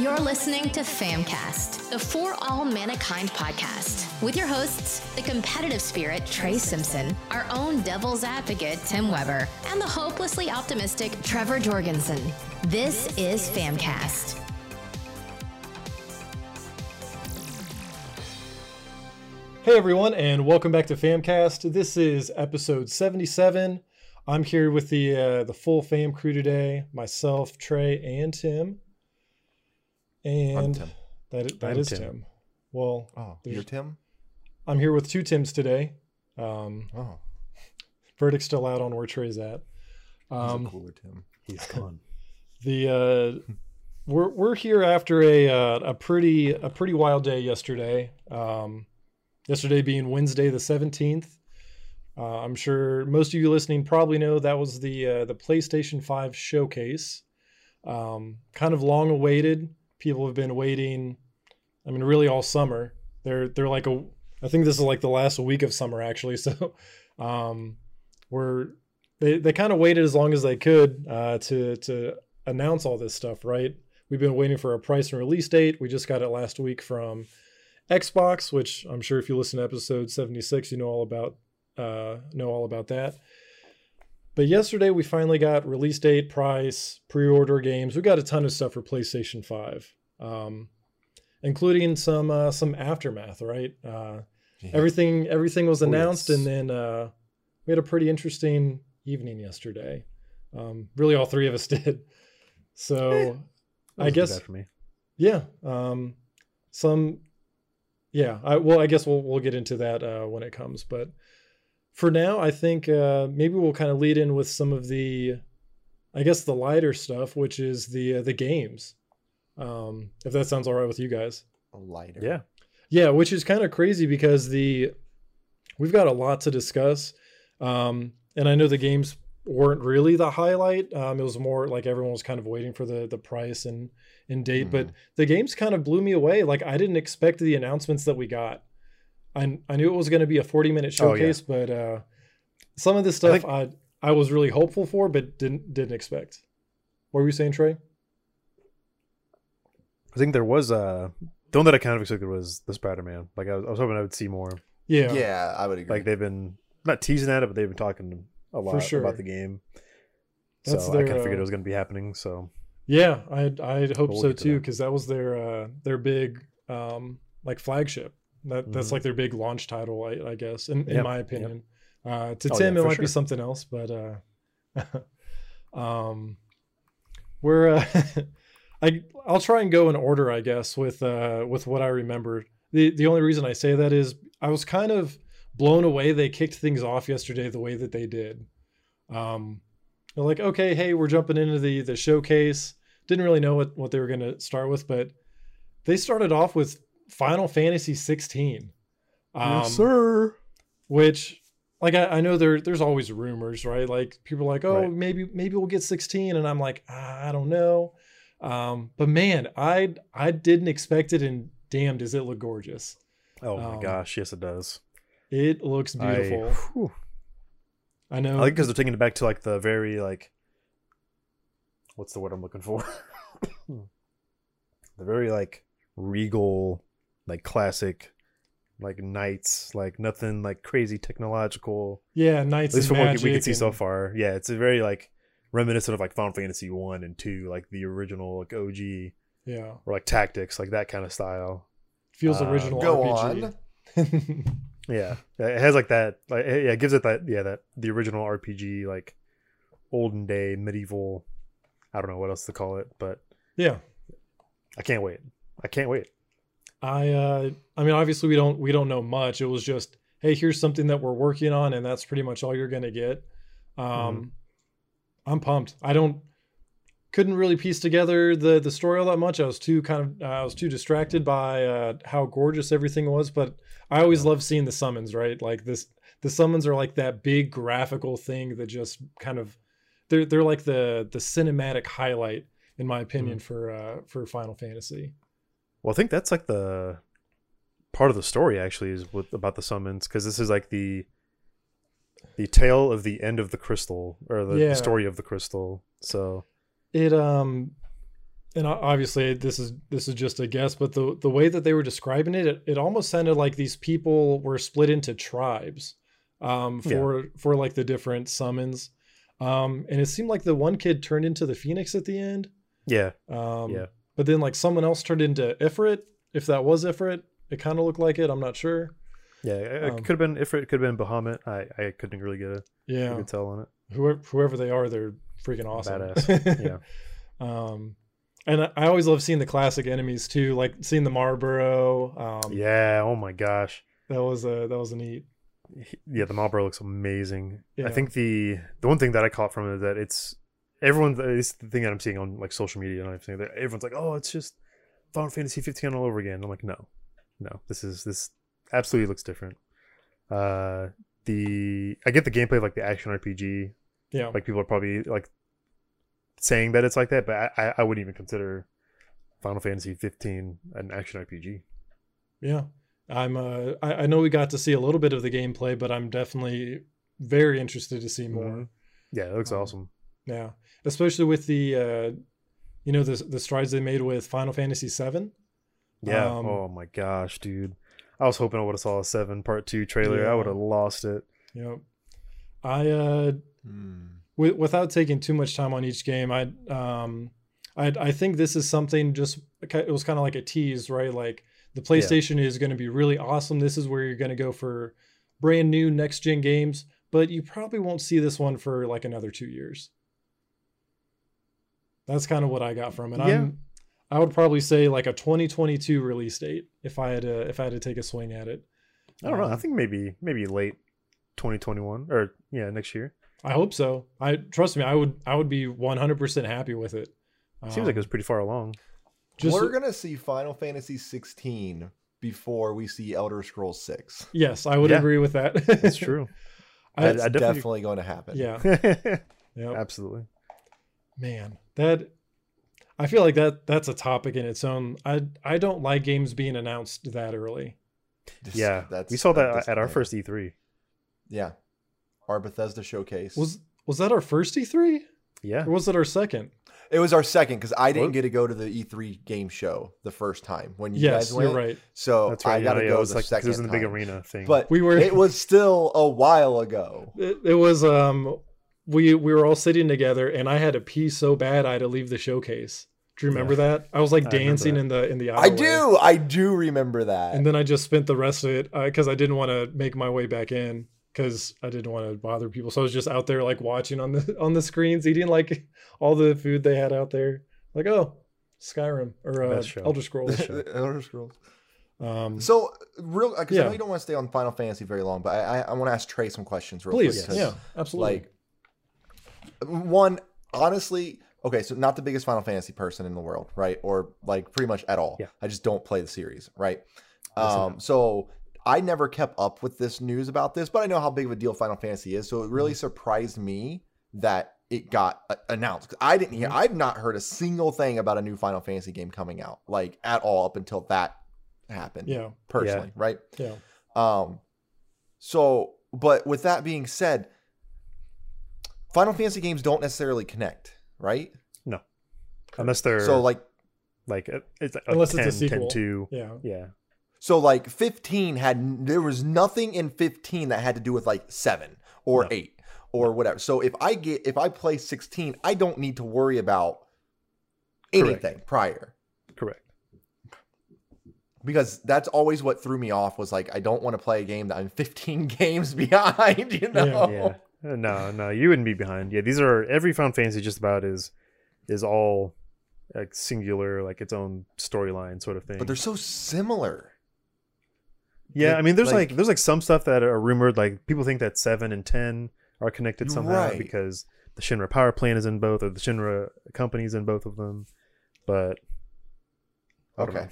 You're listening to Famcast, the For All Mankind podcast, with your hosts, the competitive spirit Trey Simpson, our own devil's advocate Tim Weber, and the hopelessly optimistic Trevor Jorgensen. This is Famcast. Hey everyone, and welcome back to Famcast. This is episode 77. I'm here with the uh, the full Fam crew today. Myself, Trey, and Tim. And Tim. that that is Tim. Tim. Well, Oh, you're Tim? I'm here with two Tims today. Um, Oh, verdict's still out on where Trey's at. he's Um, a cooler Tim. He's gone. the uh, we're we're here after a uh, a pretty a pretty wild day yesterday. Um, yesterday being Wednesday the seventeenth. Uh, I'm sure most of you listening probably know that was the uh, the PlayStation Five showcase. Um, kind of long awaited. People have been waiting. I mean, really all summer. They're they're like a. I think this is like the last week of summer actually. So, um, we're they they kind of waited as long as they could uh, to to announce all this stuff, right? We've been waiting for a price and release date. We just got it last week from Xbox, which I'm sure if you listen to episode 76, you know all about uh, know all about that. But yesterday we finally got release date, price, pre-order games. We got a ton of stuff for PlayStation 5, um, including some uh, some aftermath, right? Uh, Yeah. everything everything was Oh, announced yes. and then uh we had a pretty interesting evening yesterday um really all three of us did so i guess bad for me. yeah um some yeah i well i guess we'll we'll get into that uh when it comes but for now i think uh maybe we'll kind of lead in with some of the i guess the lighter stuff which is the uh, the games um if that sounds all right with you guys lighter. Yeah. yeah, which is kind of crazy because the we've got a lot to discuss. Um, and I know the games weren't really the highlight. Um, it was more like everyone was kind of waiting for the the price and and date, but the games kind of blew me away. Like I didn't expect the announcements that we got. I I knew it was going to be a 40 minute Oh, yeah. showcase, but uh some of this I stuff think- I I was really hopeful for but didn't didn't expect. What were you saying, Trey? I think there was uh the one that I kind of expected was the Spider Man. Like I was, I was hoping I would see more. Yeah. Yeah, I would agree. Like they've been not teasing at it, but they've been talking a lot sure. about the game. That's so their, I kind of figured uh, it was going to be happening. So Yeah, I I hope we'll so get to too that. because that was their uh their big um like flagship. That that's Mhm. like their big launch title, I, I guess, in, in Yep, my yep. opinion. Uh, to Oh, Tim, yeah, it for might be something else, but uh, um, we're uh, I I'll try and go in order, I guess, with uh with what I remembered. the The only reason I say that is I was kind of blown away. They kicked things off yesterday the way that they did. Um, they're like, okay, hey, we're jumping into the the showcase. Didn't really know what what they were going to start with, but they started off with Final Fantasy 16. Um, sir. which like I, I know there there's always rumors, right? Like people are like, oh, Right. maybe maybe we'll get 16, and I'm like, ah, I don't know. Um, but man, I I didn't expect it, and damn, does it look gorgeous? Oh my um, gosh, yes it does. It looks I- beautiful. whew. I, know. I like because they're taking it back to like the very like what's the word I'm looking for? the very like regal, like classic, like knights, like nothing like crazy technological. yeah, knights. At least and from what we can see Magic so far. Yeah, it's a very like reminiscent of like Final Fantasy one and two, like the original like OG Yeah, or like tactics, like that kind of style. feels Uh, original Go RPG. Yeah, it has like that. Like it- yeah, it gives it that. Yeah, that the original RPG like olden day medieval. I don't know what else to call it, but yeah, I can't wait. I can't wait. I uh I mean obviously we don't we don't know much. It was just hey, here's something that we're working on and that's pretty much all you're going to get. Um Mm-hmm. I'm pumped. I don't couldn't really piece together the the story all that much. I was too kind of uh, I was too distracted by uh how gorgeous everything was, but I always love seeing the summons, right? Like this the summons are like that big graphical thing that just kind of they're they're like the the cinematic highlight in my opinion Mm-hmm. for uh for Final Fantasy. Well, I think that's like the part of the story actually is with about the summons because this is like the the tale of the end of the crystal or the, Yeah. story of the crystal. So it um and obviously this is this is just a guess, but the the way that they were describing it, it, it almost sounded like these people were split into tribes um, Yeah. for for like the different summons. Um, and it seemed like the one kid turned into the phoenix at the end. Yeah, Um, Yeah. But then like someone else turned into Ifrit. If that was Ifrit, it kind of looked like it. I'm not sure. Yeah. It Um, could have been if it could have been Bahamut. I I couldn't really get a, a Yeah. good tell on it. Whoever whoever they are, they're freaking awesome. Badass. Yeah. Um, and I I always love seeing the classic enemies too, like seeing the Malboro. Um, Yeah. Oh my gosh. that was a that was a neat. Yeah, the Malboro looks amazing. Yeah. I think the the one thing that I caught from it is that it's everyone. It's the thing that I'm seeing on like social media and everything. That everyone's like, "Oh, it's just Final Fantasy 15 all over again." I'm like, no, no. This is this absolutely looks different. Uh, the I get the gameplay of like the action RPG. Yeah, Like people are probably like saying that it's like that, but I I, wouldn't even consider Final Fantasy 15 an action RPG. yeah. I'm. Uh, I, I know we got to see a little bit of the gameplay, but I'm definitely very interested to see more. Yeah, it looks Um, awesome. Yeah, especially with the, uh, you know, the the strides they made with Final Fantasy VII. Yeah. Um, oh my gosh, dude. I was hoping I would have saw a seven part two trailer. Yeah. I would have lost it. You know, I uh, Hmm. wi- without taking too much time on each game, I um, I I think this is something just it was kind of like a tease, right? Like the PlayStation is going to be really awesome. This is where you're going to go for brand new next gen games, but you probably won't see this one for like another two years. That's kind of what I got from it. Yeah. I'm, I would probably say like a 2022 release date if I had to if I had to take a swing at it. I don't know. I Um, think maybe maybe late 2021 or yeah, next year. I hope so. I trust me. I would. I would be 100 percent happy with it. Seems like it Um, was pretty far along. just We're gonna see Final Fantasy 16 before we see Elder Scrolls 6. yes, I would Yeah. agree with that. That's true. I- I, That's I definitely- definitely, going to happen. yeah. Yep. Absolutely. Man, that I feel like that that's a topic in its own. I I don't like games being announced that early. Just- Yeah. that's we saw that that's at our first E E3. Yeah, our Bethesda showcase. Was was that our first E3 Yeah. or was it our second? it was our second because I didn't What? get to go to the E3 game show the first time when you Yes, guys went. you're right. So That's right. I got to yeah, go it was the like 'cause second it was in the big time. arena thing. But We were- it was still a while ago. It, it was um we we were all sitting together and I had to pee so bad I had to leave the showcase. Do you remember that? I was like I dancing in the in the I do. I do remember that. and then I just spent the rest of it because I didn't want to make my way back in because I didn't want to bother people. So I was just out there like watching on the on the screens, eating like all the food they had out there. Like oh, Skyrim or uh, Best show. Elder Scrolls. show. Elder Scrolls. Um, So real, because I know you don't want to stay on Final Fantasy very long, but I, I, I want to ask Trey some questions real please, quick. 'cause, yeah, absolutely. Like, one, honestly, okay, so not the biggest Final Fantasy person in the world, right? Or like pretty much at all. Yeah. I just don't play the series, right? Um, so I never kept up with this news about this, but I know how big of a deal Final Fantasy is. So it really surprised me that it got uh, announced. I didn't hear, Mm-hmm. I've not heard a single thing about a new Final Fantasy game coming out, like at all up until that happened. yeah, Personally, right? yeah. Um, so, but with that being said, Final Fantasy games don't necessarily connect, right? No, unless they're So, like, like a- it's a Unless it's a 10, sequel. 2. Yeah. Yeah. so like 15 had there was nothing in 15 that had to do with like seven or No. eight or whatever. So if I get if I play 16, I don't need to worry about Correct. anything prior. Correct. Because that's always what threw me off was like I don't want to play a game that I'm 15 games behind, you know. Yeah. Uh, Uh, no, no, you wouldn't be behind. Yeah, these are every Final Fantasy just about is is all like singular, like its own storyline sort of thing. But they're so similar. yeah, I mean, there's like, like- there's like some stuff that are rumored. Like people think that seven and ten are connected somehow Right. because the Shinra power plant is in both, or the Shinra company's in both of them. But Okay.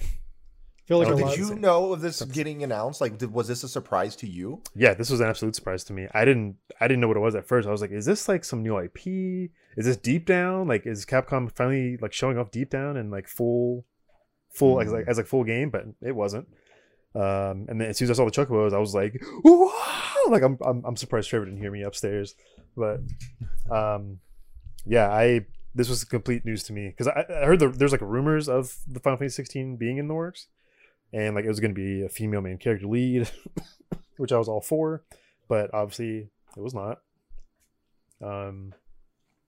Know. I feel like So a did lot. you know of this getting announced? Like, did, was this a surprise to you? yeah, this was an absolute surprise to me. I didn't I didn't know what it was at first. I was like, is this like some new IP? Is this Deep Down? Like, is Capcom finally like showing off Deep Down and like full, full as like as like full game? But it wasn't. Um, and then as soon as I saw the chocobos, I was like, "Whoa!" Like I'm, I'm I'm surprised Trevor didn't hear me upstairs. But um, yeah, I this was complete news to me because I, I heard the, there's like rumors of the Final Fantasy 16 being in the works, and like it was going to be a female main character lead, which I was all for, but obviously it was not. Um,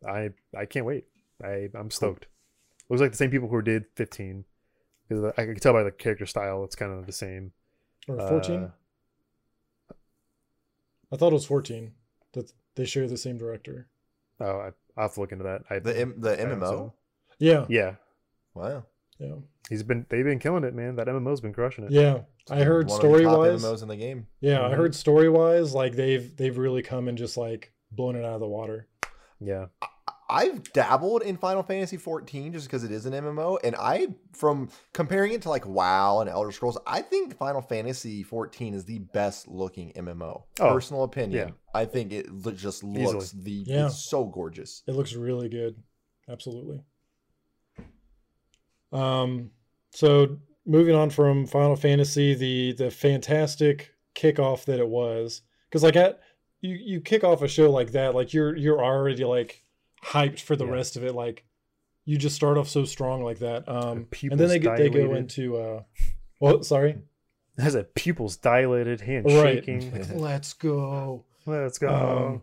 I I can't wait. I I'm stoked. Looks like the same people who did 15, because I can tell by the character style it's kind of the same. Or 14? Uh, I thought it was 14. That they share the same director. oh, I, I'll have to look into that. I, The M- the MMO. seen- Yeah. yeah, Wow. Yeah. he's been they've been killing it, man. That MMO's been crushing it. Yeah. I heard One of story top wise. MMOs in the game. Yeah, I Mhm. heard story wise, like they've they've really come and just like blown it out of the water. Yeah. I've dabbled in Final Fantasy 14 just because it is an MMO, and I, from comparing it to like WoW and Elder Scrolls, I think Final Fantasy 14 is the best looking MMO. Oh, Personal opinion. yeah. I think it just looks the Yeah. it's so gorgeous. It looks really good. Absolutely. Um so moving on from Final Fantasy, the the fantastic kickoff that it was. Because like at you you kick off a show like that, like you're you're already like hyped for the Yeah. rest of it. Like you just start off so strong like that. Um pupils and then they get they go into uh well sorry. has a pupils dilated, hand Right. shaking. Let's go. Let's go.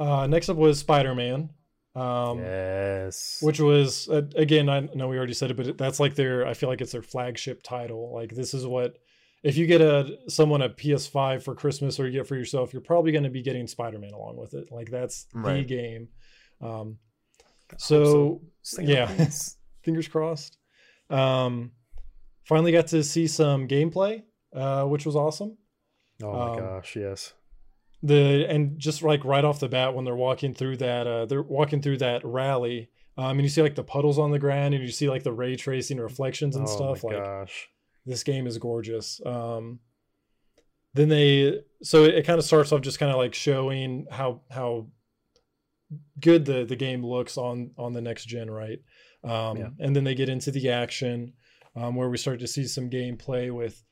Um, uh next up was Spider-Man. Um yes. which was uh, again i know we already said it but that's like their i feel like it's their flagship title. Like this is what if you get a someone a ps5 for christmas or you get for yourself you're probably going to be getting spider-man along with it. Like that's the game. Um so, so. Yeah. fingers crossed. Um finally got to see some gameplay uh which was awesome. Oh my Um, gosh, yes. The and just like right off the bat when they're walking through that uh they're walking through that rally um and you see like the puddles on the ground and you see like the ray tracing reflections and oh stuff like gosh. this game is gorgeous um then they so it, kind of starts off just kind of like showing how how good the the game looks on on the next gen right um Yeah. and then they get into the action um where we start to see some gameplay with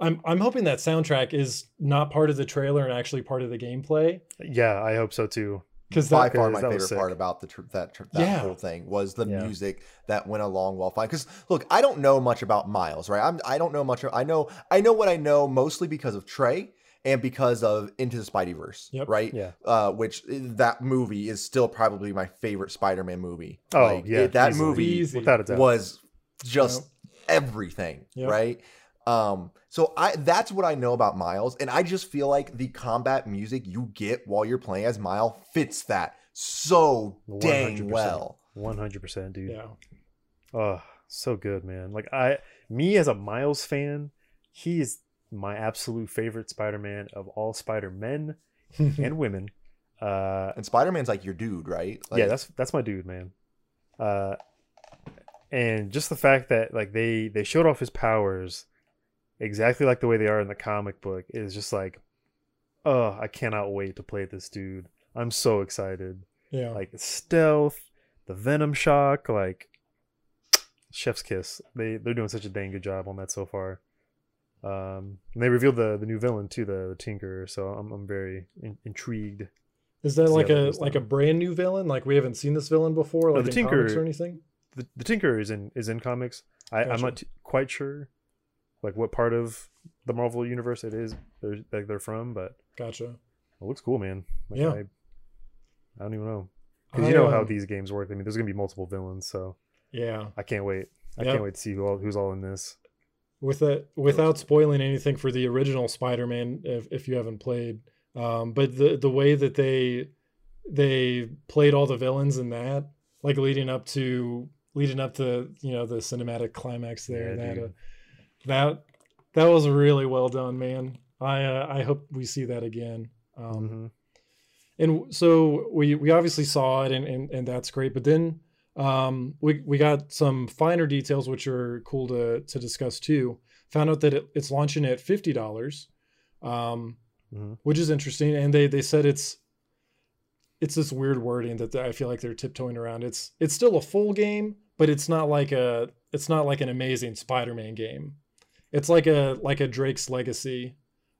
i'm i'm hoping that soundtrack is not part of the trailer and actually part of the gameplay Yeah, I hope so too. because By that far, my that was favorite part about the tr- that tr- that Yeah. whole thing was the Yeah. music that went along well fine. Because look, I don't know much about Miles, right? I'm I don't know much. I know I know what I know mostly because of Trey and because of Into the Spider-Verse, Yep. right? Yeah. Uh, which that movie is still probably my favorite Spider-Man movie. Oh, Like, yeah, it- that easily. movie Easy. Without a doubt. was just everything, Yep. right? Um, so I that's what I know about Miles, and I just feel like the combat music you get while you're playing as Miles fits that so dang 100%. well. One hundred percent, dude. yeah Oh, so good, man. Like I me as a Miles fan, he is my absolute favorite Spider-Man of all Spider-Men and women. Uh And Spider-Man's like your dude, right? Like, yeah, that's that's my dude, man. Uh and just the fact that like they they showed off his powers exactly like the way they are in the comic book is just like oh, I cannot wait to play this dude. I'm so excited. yeah Like stealth, the venom shock, like chef's kiss. They they're doing such a dang good job on that so far. Um, and they revealed the the new villain too, the, the Tinker. So I'm I'm very in, intrigued. is that like a like a brand new villain like we haven't seen this villain before like the in Tinker- or anything The, the Tinker is in is in comics. I, I'm not t- quite sure, like what part of the Marvel universe it is they're like they're from, but gotcha it looks cool, man. Like, Yeah. I, I don't even know because you know I, how um, these games work. I mean, there's gonna be multiple villains, so yeah I can't wait. I Yep. can't wait to see who all, who's all in this. with it without spoiling anything for the original spider-man if, if you haven't played um but the the way that they they played all the villains in that like leading up to leading up to you know the cinematic climax there Yeah, that uh, that that was really well done man. I uh, i hope we see that again. Um Mhm. and so we we obviously saw it and and, and that's great but then um we we got some finer details which are cool to to discuss too. Found out that it, it's launching at $50 um Mhm. which is interesting and they they said it's it's this weird wording that i feel like they're tiptoeing around. It's it's still a full game but it's not like a it's not like an amazing spider-man game it's like a like a drake's legacy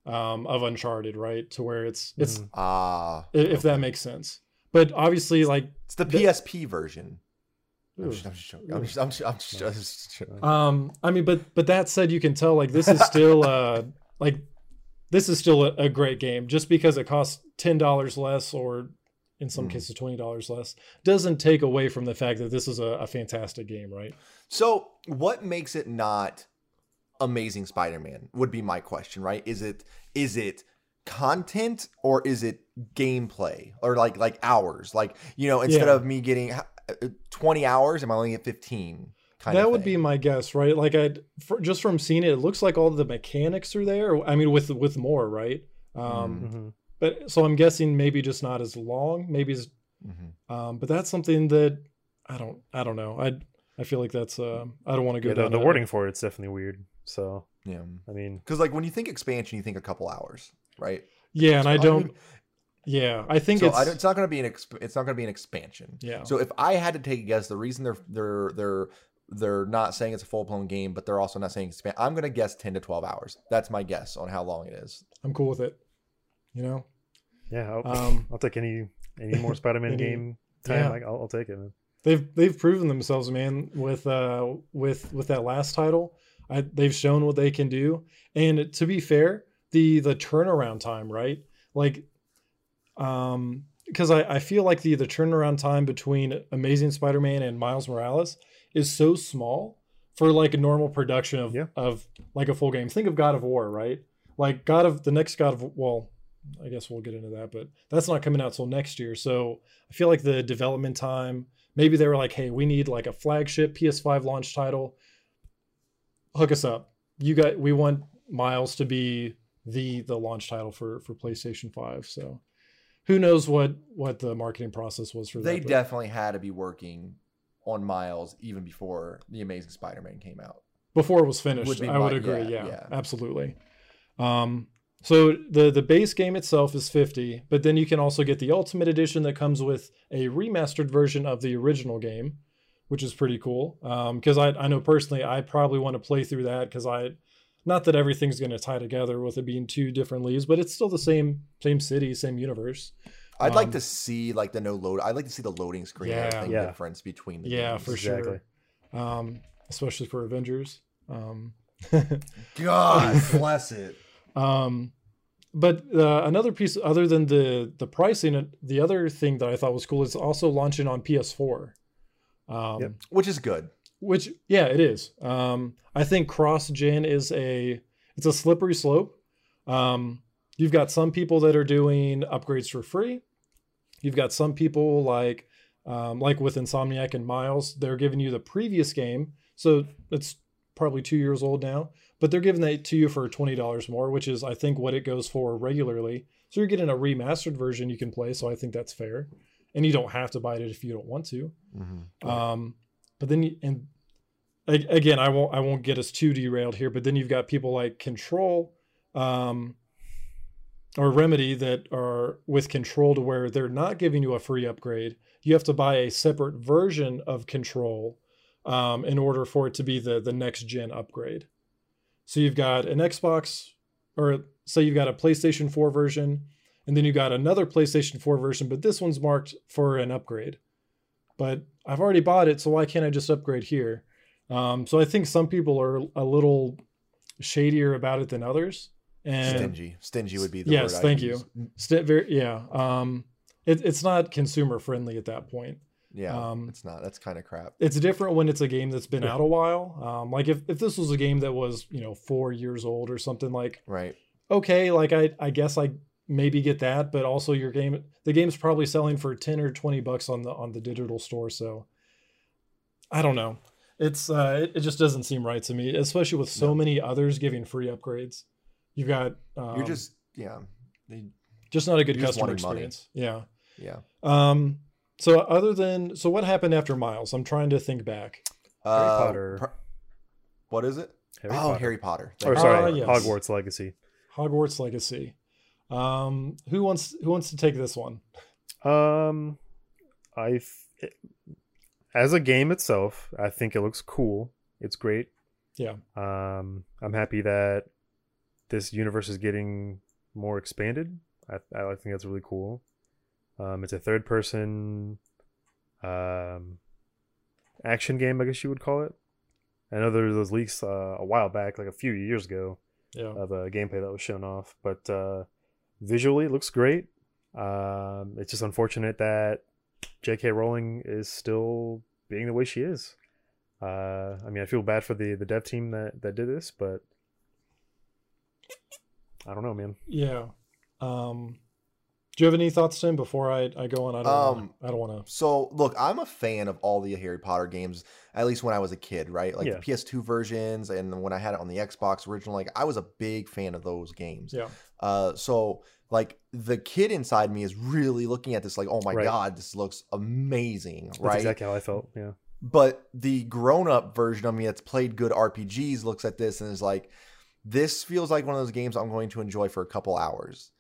um of uncharted right to where it's it's Mhm. Ah, i- if that makes sense. but obviously, like, It's the The- PSP version. I'm just, I'm just joking. I'm just, I'm just, I'm just, I'm just joking. um, I mean, but but that said, you can tell like this is still uh like this is still a, a great game just because it costs ten dollars less or in some Mhm. cases twenty dollars less doesn't take away from the fact that this is a, a fantastic game, right? So, what makes it not Amazing Spider-Man? Would be my question, right? Is it is it content or is it gameplay or like like hours? Like you know, instead Yeah. of me getting uh, twenty hours, am I only at fifteen? Kind that would be my guess, right? Like I just from seeing it, it looks like all the mechanics are there. I mean, with with more, right? Um, Mm. Mhm. But so I'm guessing maybe just not as long, maybe as Mhm. Um, but that's something that I don't I don't know. I I feel like that's uh I don't want to go Yeah, the, down the that- wording for it's definitely weird. So yeah. I mean, Because like when you think expansion, you think a couple hours, right? Yeah, and I don't. mean, yeah, I think so it's I don't, it's not going to be an exp- it's not going to be an expansion. yeah. So if I had to take a guess, the reason they're they're they're they're not saying it's a full blown game, but they're also not saying expand. I'm going to guess ten to twelve hours. That's my guess on how long it is. I'm cool with it. You know. yeah, I'll, Um, I'll take any any more Spider-Man Any- game time. yeah. Like, I'll, I'll take it. Man. they've they've proven themselves, man. With uh with with that last title, I, they've shown what they can do. And to be fair, the the turnaround time, right? Like, um, because I I feel like the the turnaround time between Amazing Spider-Man and Miles Morales is so small for like a normal production of Yeah. of like a full game. Think of God of War, right? Like God of the next God of well, I guess we'll get into that, but that's not coming out till next year. So I feel like the development time, maybe they were like, hey, we need like a flagship PS5 launch title. Hook us up. You got we want Miles to be the the launch title for for PlayStation 5. So who knows what what the marketing process was for They that. definitely had to be working on Miles even before the Amazing Spider-Man came out. before it was finished. Would I would agree. yeah, Yeah, yeah. absolutely. Um, so the the base game itself is 50, but then you can also get the ultimate edition that comes with a remastered version of the original game, which is pretty cool. Because I I know personally I probably want to play through that because I not that everything's going to tie together with it being two different leaves, but it's still the same same city, same universe. I'd like Um, to see like the no load. I'd like to see the loading screen Yeah. everything Yeah. difference between the Yeah, games. for Exactly. sure. Um, especially for Avengers. Um, God bless it. Um, but uh, another piece, other than the the pricing, uh, the other thing that I thought was cool is also launching on PS4. Um, Yep. Which is good. Which, yeah, it is. Um, I think cross gen is a it's a slippery slope. Um, you've got some people that are doing upgrades for free. You've got some people like um, like with Insomniac and Miles, they're giving you the previous game, so it's probably two years old now, but they're giving that to you for twenty dollars more, which is I think what it goes for regularly. So you're getting a remastered version you can play, so I think that's fair, and you don't have to buy it if you don't want to. Mhm. Um, but then you, and again, I won't I won't get us too derailed here. But then you've got people like Control, um, or Remedy that are with Control to where they're not giving you a free upgrade. You have to buy a separate version of Control um, in order for it to be the the next gen upgrade. So you've got an Xbox, or say you've got a PlayStation 4 version, and then you got another PlayStation 4 version, but this one's marked for an upgrade but I've already bought it, so why can't I just upgrade here? Um, so I think some people are a little shadier about it than others. And Stingy. Stingy would be the Yes, word. Thank you. st- very, yeah, um, it, it's not consumer friendly at that point. Yeah, Um, it's not. That's kind of crap. It's different when it's a game that's been out a while. Um, like if, if this was a game that was you know four years old or something like Right. okay, like I I guess I maybe get that, but also your game the game's probably selling for 10 or 20 bucks on the on the digital store, so I don't know. It's uh it, it just doesn't seem right to me, especially with so No. many others giving free upgrades. You've got um, You're just yeah. They, just not a good customer wanting money. experience. Yeah. yeah. Um so other than so what happened after Miles? I'm trying to think back. Uh, Potter. pr- what is it? Harry oh, Potter. Harry Potter. Or Thank you. sorry, Ah, yes. Hogwarts Legacy. Hogwarts Legacy. Um who wants who wants to take this one? Um, I as a game itself, I think it looks cool. It's great. Yeah. Um, I'm happy that this universe is getting more expanded. I, I think that's really cool. Um, it's a third person um, action game, I guess you would call it. I know there were those leaks uh, a while back, like a few years ago, Yeah. of a gameplay that was shown off. But uh, visually, it looks great. Um, it's just unfortunate that J.K. Rowling is still being the way she is. Uh, I mean, I feel bad for the the dev team that that did this, but I don't know, man. Yeah. Um, do you have any thoughts, Tim? Before I, I go on, I don't. Um, wanna, I don't want to. So look, I'm a fan of all the Harry Potter games, at least when I was a kid, right? Like Yeah. the PS2 versions and when I had it on the Xbox original, like I was a big fan of those games. Yeah. Uh so like the kid inside me is really looking at this like, oh my Right. god, this looks amazing, That's right? exactly how I felt. Yeah. But the grown-up version of me that's played good RPGs looks at this and is like, this feels like one of those games I'm going to enjoy for a couple hours.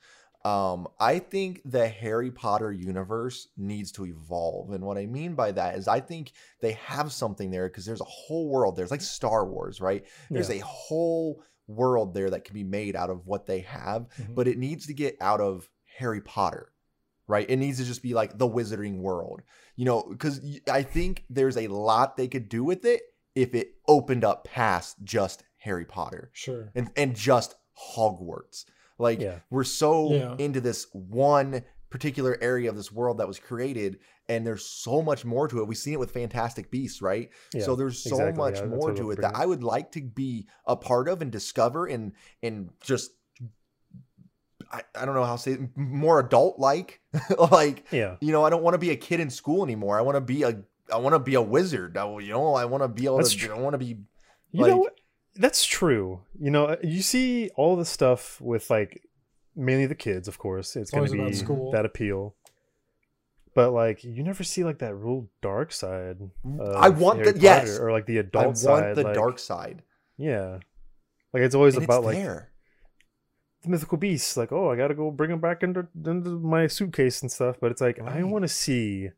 Um, I think the Harry Potter universe needs to evolve. And what I mean by that is I think they have something there because there's a whole world. There's like Star Wars, right? There's Yeah. a whole world there that can be made out of what they have, Mhm. but it needs to get out of Harry Potter, right? It needs to just be like the wizarding world, you know, because I think there's a lot they could do with it if it opened up past just Harry Potter Sure. and and just Hogwarts. Like Yeah. we're so Yeah. into this one particular area of this world that was created, and there's so much more to it. We've seen it with Fantastic Beasts, right? Yeah, so there's so exactly. much Yeah, more to it that I would like to be a part of and discover and and just I, I don't know how to say it, more adult like like Yeah. you know I don't want to be a kid in school anymore. I want to be a I want to be a wizard. I, you know I want to be able That's to true. I want to be You Like- know what? That's true. You know, uh, you see all the stuff with like mainly the kids, of course. It's going to be school. that appeal. But like, you never see like that real dark side. I want Harry the- yes! Or like the adult I adult want side. the like- dark side. Yeah, like it's always And about it's like there. the mythical beasts. Like, oh, I got to go bring them back into, into my suitcase and stuff. But it's like I want to see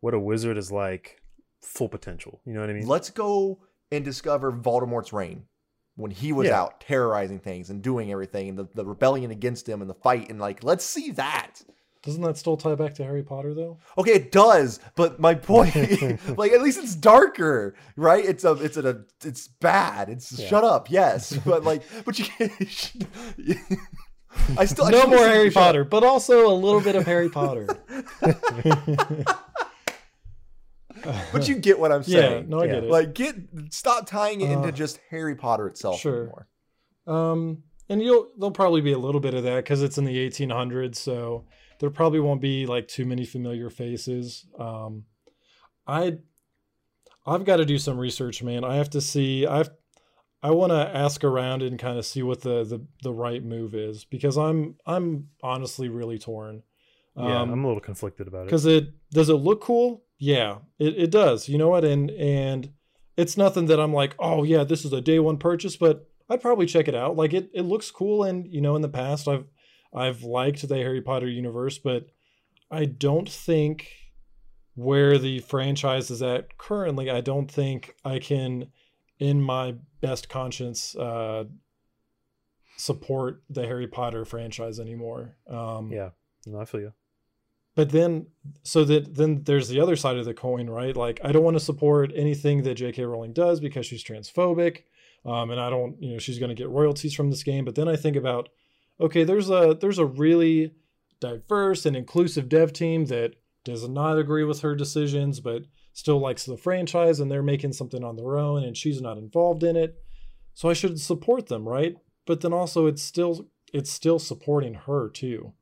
what a wizard is like, full potential. You know what I mean? Let's go and discover Voldemort's reign when he was Yeah. out terrorizing things and doing everything and the, the rebellion against him and the fight and like let's see that. Doesn't that still tie back to Harry Potter though? Okay, it does, but my point, like at least it's darker, right? It's a, it's a, it's bad. It's Yeah. shut up, yes, but like, but you can't. I still no still more Harry. Potter, but also a little bit of Harry Potter. But you get what I'm saying. yeah, saying. no, I Yeah. get it. Like, get stop tying it into Uh, just Harry Potter itself sure. anymore. Um, and you'll there'll probably be a little bit of that because it's in the 1800s, so there probably won't be like too many familiar faces. Um, I I've got to do some research, man. I have to see. I've I want to ask around and kind of see what the, the the right move is because I'm I'm honestly really torn. yeah, Um, I'm a little conflicted about it. because it does it look cool yeah it, it does you know what and and it's nothing that i'm like oh yeah this is a day one purchase but i'd probably check it out like it it looks cool and you know in the past i've i've liked the harry potter universe but i don't think where the franchise is at currently i don't think i can in my best conscience uh support the harry potter franchise anymore um Yeah, no, I feel you. But then so that then there's the other side of the coin right? Like i don't want to support anything that jk rowling does because she's transphobic um, and i don't you know she's going to get royalties from this game. But then i think about okay there's a there's a really diverse and inclusive dev team that does not agree with her decisions but still likes the franchise and they're making something on their own and she's not involved in it. So i should support them right? But then also it's still it's still supporting her too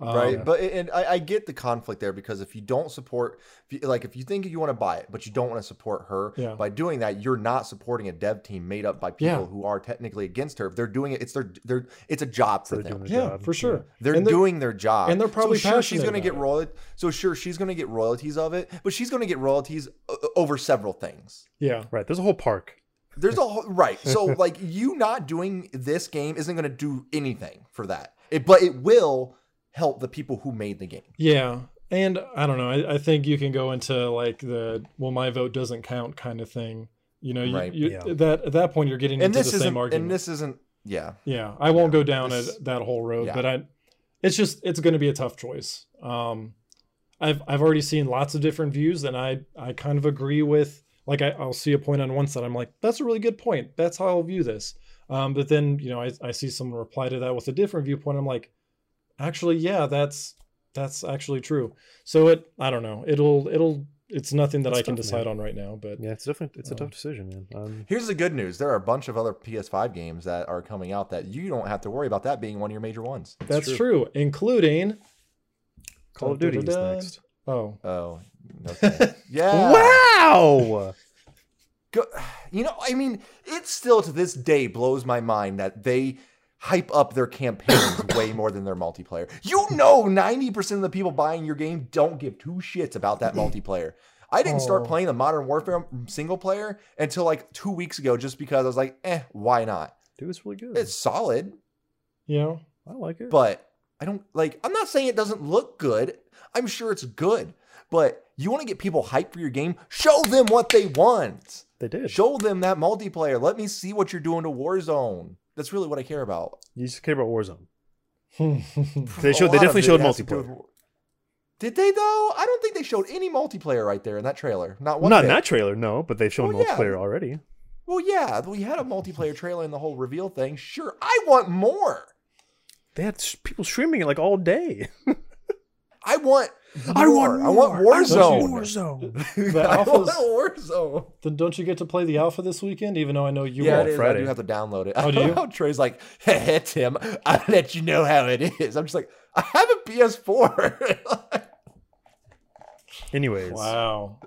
right? Um, but and I, I get the conflict there because if you don't support if you, like if you think you want to buy it but you don't want to support her Yeah. by doing that you're not supporting a dev team made up by people Yeah. who are technically against her. If they're doing it it's their they're it's a job for they're them. yeah job. for sure. They're, they're- doing their job. and they're probably so sure she's going to get royalties so sure she's going to get royalties of it but she's going to get royalties over several things. Yeah. Right, there's a whole park. there's a whole right so like you not doing this game isn't going to do anything for that. It, but it will help the people who made the game Yeah. And I don't know. I, I think you can go into like the well, my vote doesn't count kind of thing. You know, you, Right. you, Yeah. that at that point you're getting and into this the same argument. and this isn't yeah yeah, I won't Yeah, go down this- at that whole road, yeah. but I, it's just it's going to be a tough choice. Um, I've I've already seen lots of different views, and I I kind of agree with like I, I'll see a point on one side, I'm like, that's a really good point. That's how I'll view this. Um, but then you know I, I see someone reply to that with a different viewpoint. I'm like, actually, yeah, that's that's actually true. So it I don't know. It'll it'll it's nothing that It's I can tough, decide man. on right now. But Yeah, it's different. It's a Oh. tough decision, man. Um, Here's the good news: there are a bunch of other PS5 games that are coming out that you don't have to worry about that being one of your major ones. that's true. true. including Call of Duty is dun, dun. next. Oh, Oh, okay. yeah. Wow! Go, you know, I mean, it still to this day blows my mind that they hype up their campaigns way more than their multiplayer. You know, 90% of the people buying your game don't give two shits about that multiplayer. I didn't start Oh. playing the Modern Warfare single player until like two weeks ago just because I was like, eh, why not? Dude, it's really good. It's solid, you know, I like it. but I don't like, I'm not saying it doesn't look good. I'm sure it's good, but you want to get people hyped for your game? Show them what they want. they did. Show them that multiplayer. Let me see what you're doing to Warzone. That's really what I care about. You just care about Warzone. they They showed. They definitely showed has to do multiplayer. Did they though? I don't think they showed any multiplayer right there in that trailer. Not one. Not in that trailer, no, but they've shown Well, yeah. multiplayer already. Well, yeah, we had a multiplayer trailer in the whole reveal thing. Sure, I want more. They had people streaming it like all day. I want. More. I want I want Warzone. Warzone. The I want Warzone. then don't you get to play the alpha this weekend? Even though I know you Yeah, won't. it is. I Friday. do have to download it. Oh, I do don't you? know how Trey's like, hey, Tim, I'll let you know how it is. I'm just like, I have a PS4. Anyways, Wow.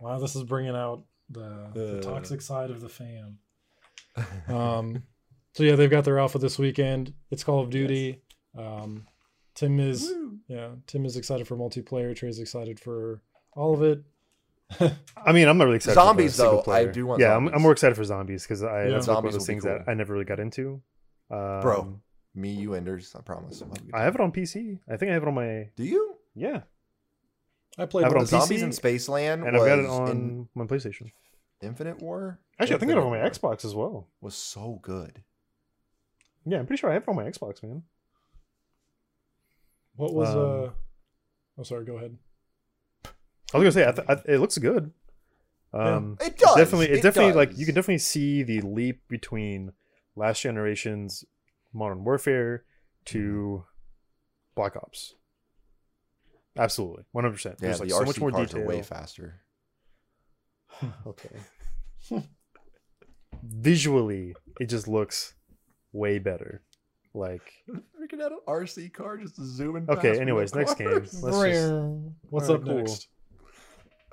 wow, this is bringing out the, the toxic side of the fan. Um, so yeah, they've got their alpha this weekend. It's Call of Duty. Um, Tim is Woo. yeah, Tim is excited for multiplayer. Trey's excited for all of it. I mean, I'm not really excited. Zombies, for the single though, I do want Yeah, I'm, zombies. I'm more excited for zombies because I Yeah. that's like one Zombies of those will be things that. I never really got into. Um, Bro, Me, you, Enders. I promise. I'll have a good I have it on PC. I think I have it on my Do you? yeah, I played I have it on of The the- PC, Zombies in Spaceland and I've got it on in my PlayStation. Infinite War. Actually, I think I have it on my War Xbox as well. Was so good. Yeah, I'm pretty sure I have it on my Xbox, man. What was Um, uh? Oh, sorry. Go ahead. I was gonna say I th- I, it looks good. Um, It does. definitely it, It definitely like you can definitely see the leap between last generation's Modern Warfare to Black Ops. Absolutely, one hundred percent. Yeah, There's like the so RC much more detail. are way faster. Okay. Visually, it just looks way better. Like Freaking out an RC car just zooming. okay. past Anyways, next game. Let's just, What's Alright, up cool. next?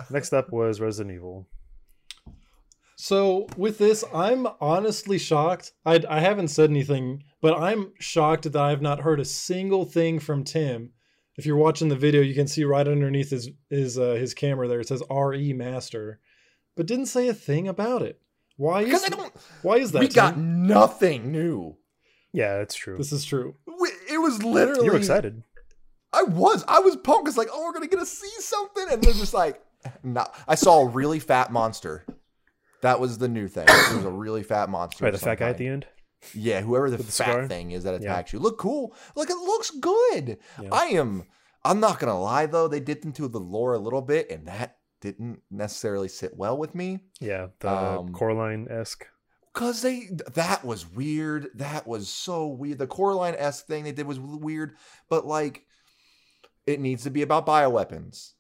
next up was Resident Evil. So with this, I'm honestly shocked. I I haven't said anything, but I'm shocked that I've not heard a single thing from Tim. If you're watching the video, you can see right underneath his his uh, his camera there. It says RE Master, but didn't say a thing about it. Why Because is I don't. why is that? We got nothing new. Yeah, that's true. This is true. We- It was literally. You were excited. I was. I was pumped. It's like, oh, we're gonna get to see something, and they're just like, no. I saw a really fat monster. That was the new thing. It was a really fat monster. Right, the fat guy at the end. Yeah, whoever the the fat cigar? thing is that Yeah. attacks you. Look cool. Like it looks good. Yeah. I am. I'm not gonna lie though. They dipped into the lore a little bit, and that didn't necessarily sit well with me. Yeah, the Um, Coraline esque. Cause they that was weird. That was so weird. The Coraline esque thing they did was weird, but like it needs to be about bioweapons.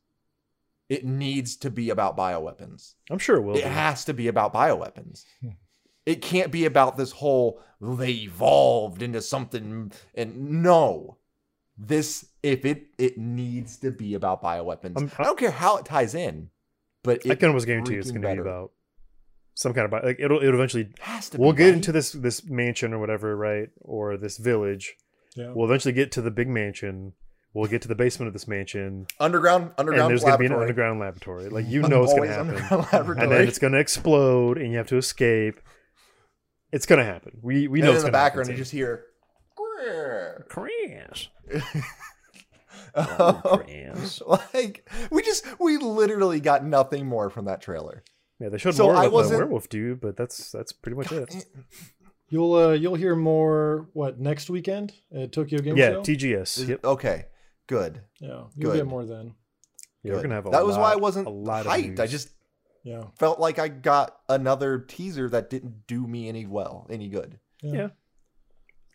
It needs to be about bioweapons. I'm sure it will. It be. has to be about bioweapons. Hmm. it can't be about this whole they evolved into something and no. This if it it needs to be about bioweapons. I'm- I don't care how it ties in, but it I can almost guarantee it's going to be about some kind of bi- like it'll it'll eventually. has to We'll be, get right? into this this mansion or whatever, right? Or this village. Yeah. We'll eventually get to the big mansion. We'll get to the basement of this mansion, underground underground and there's going to be an underground laboratory. Like you know it's going to happen, and then it's going to explode, and you have to escape. It's going to happen. We we And know in the background you just hear crash Oh, like we just we literally got nothing more from that trailer. Yeah, they showed So more I with the werewolf dude, but that's that's pretty much it. You'll uh you'll hear more what next weekend at Tokyo Game Yeah, Show. TGS. Yep. Okay, good. yeah, you'll good. get more then. Yeah, we're gonna have a that was why I wasn't a lot of hyped. I just Yeah. felt like I got another teaser that didn't do me any well, any good. Yeah.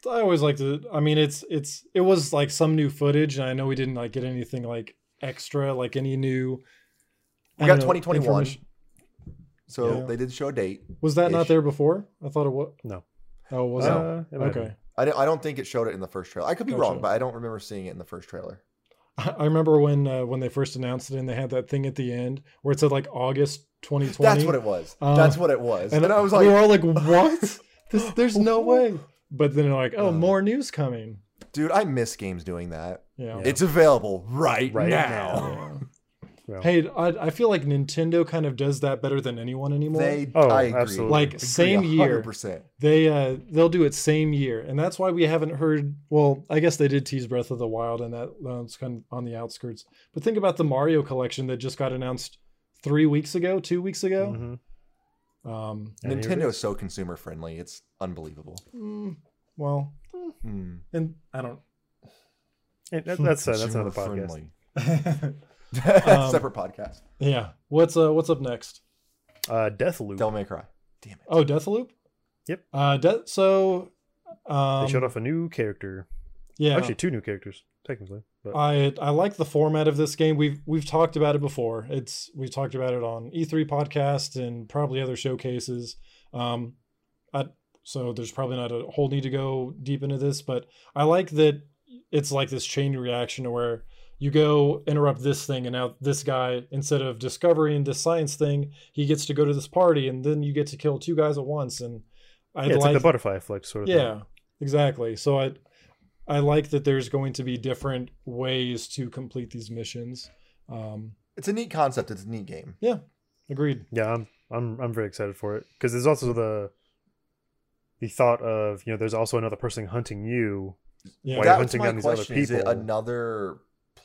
I always like to. I mean, it's it's it was like some new footage, and I know we didn't like get anything like extra, like any new. We got 2021. Information. So Yeah. they did show a date. Was that not there before? I thought it was. No. Oh, was Uh, it might have it? Okay. I don't, I don't think it showed it in the first trailer. I could be Gotcha. wrong, but I don't remember seeing it in the first trailer. I remember when uh, when they first announced it, and they had that thing at the end where it said like August 2020. That's what it was. Uh, That's what it was. And, And, I was like, we like, were all like, "What? This, there's no way." But then they're like, "Oh, Uh, more news coming." dude, I miss games doing that. Yeah. It's available right, Right now. Yeah. Hey, I, I feel like Nintendo kind of does that better than anyone anymore. They, Oh, I agree. absolutely. Like, Agree same year. 100%. they uh they'll do it same year and that's why we haven't heard well i guess they did tease breath of the wild and that that's kind of on the outskirts but think about the mario collection that just got announced three weeks ago two weeks ago mhm. um And here it Nintendo is. is so consumer friendly. It's unbelievable. mm, well Mm. and i don't Hey, that, that's uh, that's another podcast. Consumer-friendly. Um, Separate podcast. yeah what's uh what's up next Uh, Deathloop. Devil May Cry. Damn it. oh deathloop Yep. uh de- so um they showed off a new character. yeah Actually, two new characters technically. But I I like the format of this game. We've we've talked about it before. It's we've talked about it on E3 podcast and probably other showcases. Um, I, so there's probably not a whole need to go deep into this, but I like that it's like this chain reaction to where you go interrupt this thing and now this guy instead of discovering this science thing he gets to go to this party and then you get to kill two guys at once and I yeah, it's like, the butterfly effect sort of. thing. yeah, exactly. So I I like that there's going to be different ways to complete these missions. Um, It's a neat concept. It's a neat game. Yeah agreed. yeah. I'm I'm I'm very excited for it because there's also the the thought of you know there's also another person hunting you. Yeah. Why you're hunting down these other question. Is it people. another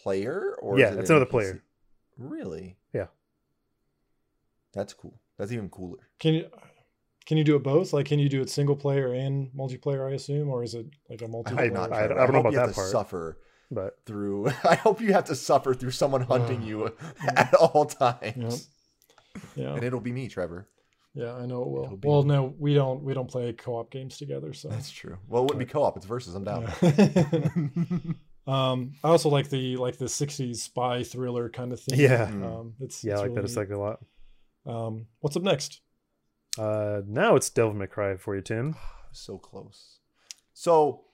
player or Yeah, is it it's an another NPC? player. Really? Yeah. That's cool. That's even cooler. Can you can you do it both? Like, can you do it single player and multiplayer? I assume, or is it like a multiplayer? I'm not I- I don't know hope about you have that to part. Suffer But through. I hope you have to suffer through someone hunting Uh, you at all times. yeah, And it'll be me, Trevor. yeah, I know it will. It'll be- Well, no, we don't. We don't play co-op games together. So That's true. Well, it wouldn't be co-op. It's versus. I'm down. Yeah. um, I also like the like the '60s spy thriller kind of thing. Yeah. Mm. um, it's yeah, I like really that aesthetic a lot. Um, what's up next? Uh, now it's Devil May Cry for you, Tim. so close. So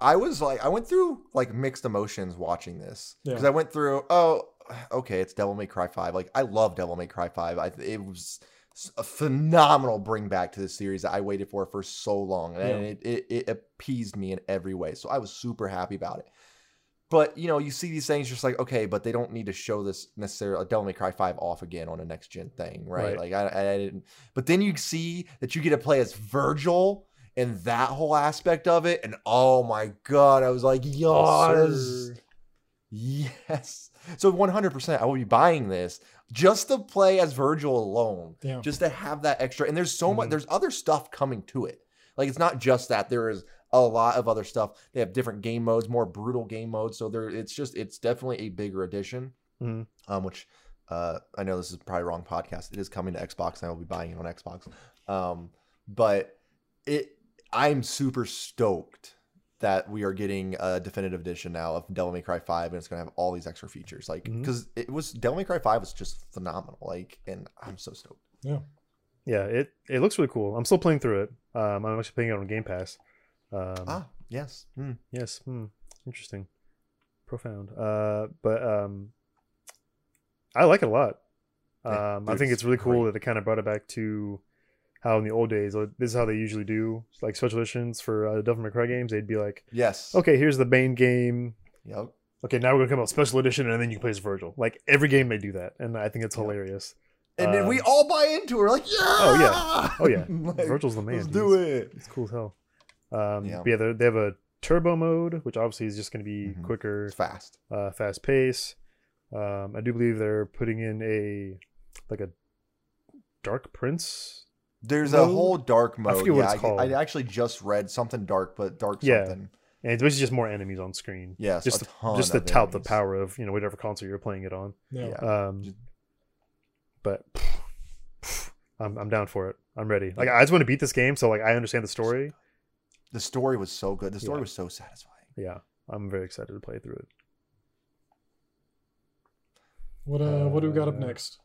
I was like, I went through like mixed emotions watching this because Yeah. I went through, oh, okay, it's Devil May Cry Five. Like I love Devil May Cry Five. I it was a phenomenal bring back to the series that I waited for for so long, and Yeah. it, it it appeased me in every way. So I was super happy about it. But you know, you see these things just like okay, but they don't need to show this necessarily like Devil May Cry Five off again on a next gen thing, right? Right. Like I, I didn't. But then you see that you get to play as Virgil and that whole aspect of it, and oh my god, I was like, yes, yes. So 100%, I will be buying this just to play as Virgil alone, Yeah. just to have that extra. And there's so much. Mhm. There's other stuff coming to it. Like it's not just that. There is a lot of other stuff. They have different game modes, more brutal game modes. So there, it's just it's definitely a bigger addition. Mhm. Um, which uh, I know this is probably wrong podcast. It is coming to Xbox, and I will be buying it on Xbox. Um, but it, I'm super stoked that we are getting a definitive edition now of Devil May Cry Five, and it's gonna have all these extra features. Like because it was Devil May Cry Five was just phenomenal. Like, and I'm so stoked. Yeah. Yeah, it it looks really cool. I'm still playing through it. Um, I'm actually playing it on Game Pass. Um, Ah, yes. Hmm. Yes. Hmm. Interesting. Profound. Uh, but um, I like it a lot. Yeah, Um, I think it's it's really cool great. that they kind of brought it back to how in the old days, like, this is how they usually do like special editions for uh, Devil May Cry games. They'd be like, Yes. okay, here's the main game. Yep. Okay, now we're gonna come out special edition, and then you can play as Virgil. Like every game, they do that, and I think it's Yeah. hilarious. And then we Um, all buy into it. We're like, yeah. Oh, yeah. Oh, yeah. Like, Virgil's the man. Let's do it. It's cool as hell. Um, Yeah. yeah, they have a turbo mode, which obviously is just going to be Mhm. quicker, It's fast. uh, fast pace. Um, I do believe they're putting in a like a Dark Prince. There's a whole dark mode. forget what yeah, it's called. I, I actually just read something dark, but dark Yeah. something. and it's basically just more enemies on screen. Yes, just a to, ton just to of tout the power of you know whatever console you're playing it on. Yeah. Yeah. Um, but I'm I'm down for it. I'm ready. Like I just want to beat this game, so like I understand the story. The story was so good. The story Yeah. was so satisfying. Yeah, I'm very excited to play through it. What uh, what do we got up Uh, next?